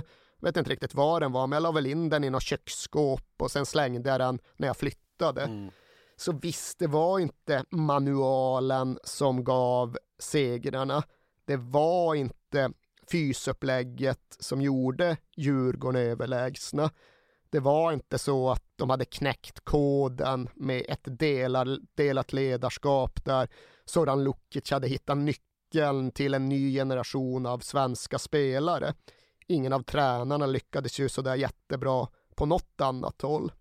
Vet inte riktigt var den var, men jag la väl in den i något köksskåp och sen slängde jag den när jag flyttade. Mm. Så visst, det var inte manualen som gav segrarna. Det var inte fysupplägget som gjorde Djurgården överlägsna. Det var inte så att de hade knäckt koden med ett delar, delat ledarskap där Soran Lukic hade hittat nyckeln till en ny generation av svenska spelare. Ingen av tränarna lyckades ju sådär jättebra på något annat håll.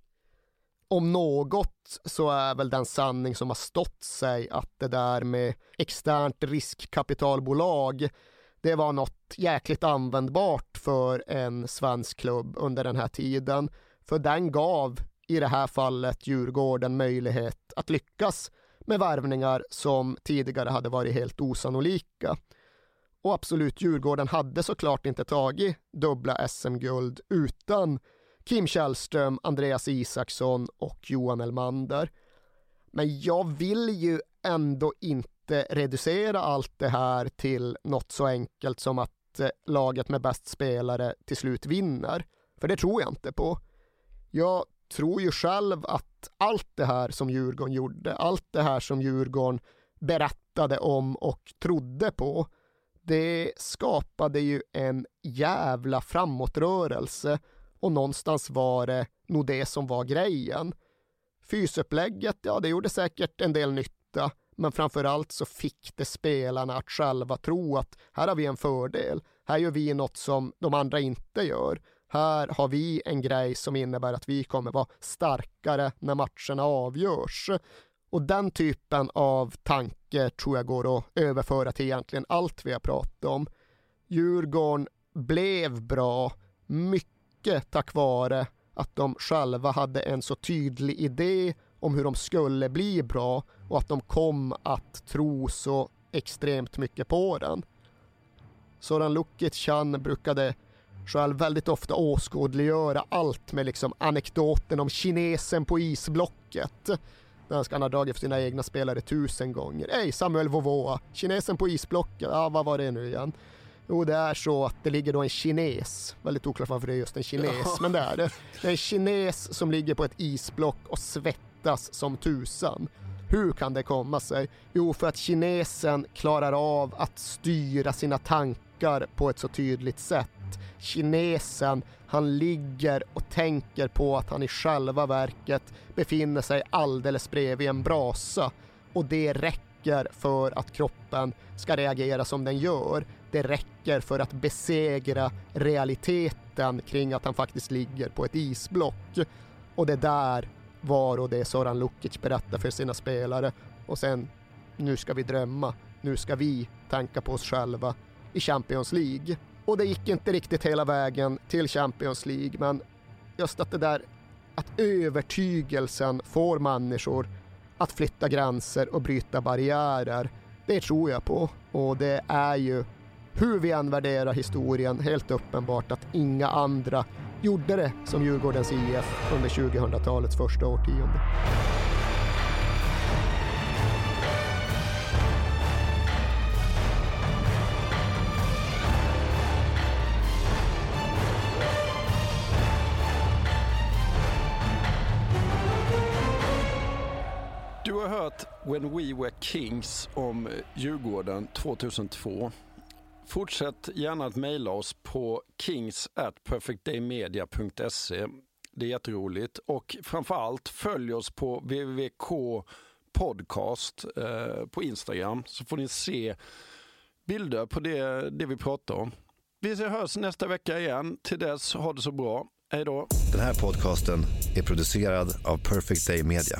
Om något så är väl den sanning som har stått sig att det där med externt riskkapitalbolag det var något jäkligt användbart för en svensk klubb under den här tiden. För den gav i det här fallet Djurgården möjlighet att lyckas med värvningar som tidigare hade varit helt osannolika. Och absolut, Djurgården hade såklart inte tagit dubbla SM-guld utan Kim Källström, Andreas Isaksson och Johan Elmander. Men jag vill ju ändå inte reducera allt det här till något så enkelt som att eh, laget med bäst spelare till slut vinner. För det tror jag inte på. Jag tror ju själv att allt det här som Djurgården gjorde, allt det här som Djurgården berättade om och trodde på, det skapade ju en jävla framåtrörelse och någonstans var det nog det som var grejen. Fysupplägget, ja det gjorde säkert en del nytta, men framförallt så fick det spelarna att själva tro att här har vi en fördel, här gör vi något som de andra inte gör. Här har vi en grej som innebär att vi kommer vara starkare när matcherna avgörs. Och den typen av tanke tror jag går att överföra till egentligen allt vi har pratat om. Djurgården blev bra, mycket tack vare att de själva hade en så tydlig idé om hur de skulle bli bra och att de kom att tro så extremt mycket på den. Soran Lukic brukade själv väldigt ofta åskådliggöra allt med liksom anekdoten om kinesen på isblocket. Den ska han ha dragit för sina egna spelare tusen gånger. Hej Samuel Vovoa, kinesen på isblocket, ja vad var det nu igen? Jo, det är så att det ligger då en kines, väldigt oklart varför det är just en kines, ja. men det är det. Det är en kines som ligger på ett isblock och svettas som tusan. Hur kan det komma sig? Jo, för att kinesen klarar av att styra sina tankar på ett så tydligt sätt. Kinesen, han ligger och tänker på att han i själva verket befinner sig alldeles bredvid en brasa. Och det räcker för att kroppen ska reagera som den gör. Det räcker för att besegra realiteten kring att han faktiskt ligger på ett isblock. Och det där var och det Soran Lukic berättar för sina spelare. Och sen nu ska vi drömma, nu ska vi tänka på oss själva i Champions League. Och det gick inte riktigt hela vägen till Champions League, men just att det där att övertygelsen får människor att flytta gränser och bryta barriärer, det tror jag på. Och det är ju, hur vi än värderar historien, helt uppenbart att inga andra gjorde det som Djurgårdens IF under 2000-talets första årtionde. When We Were Kings om eh, Djurgården 2002. Fortsätt gärna att mejla oss på kings at perfectdaymedia.se. Det är jätteroligt och framförallt följ oss på www.k podcast eh, på Instagram så får ni se bilder på det, det vi pratar om. Vi hörs nästa vecka igen. Till dess, ha det så bra. Hej då. Den här podcasten är producerad av Perfect Day Media.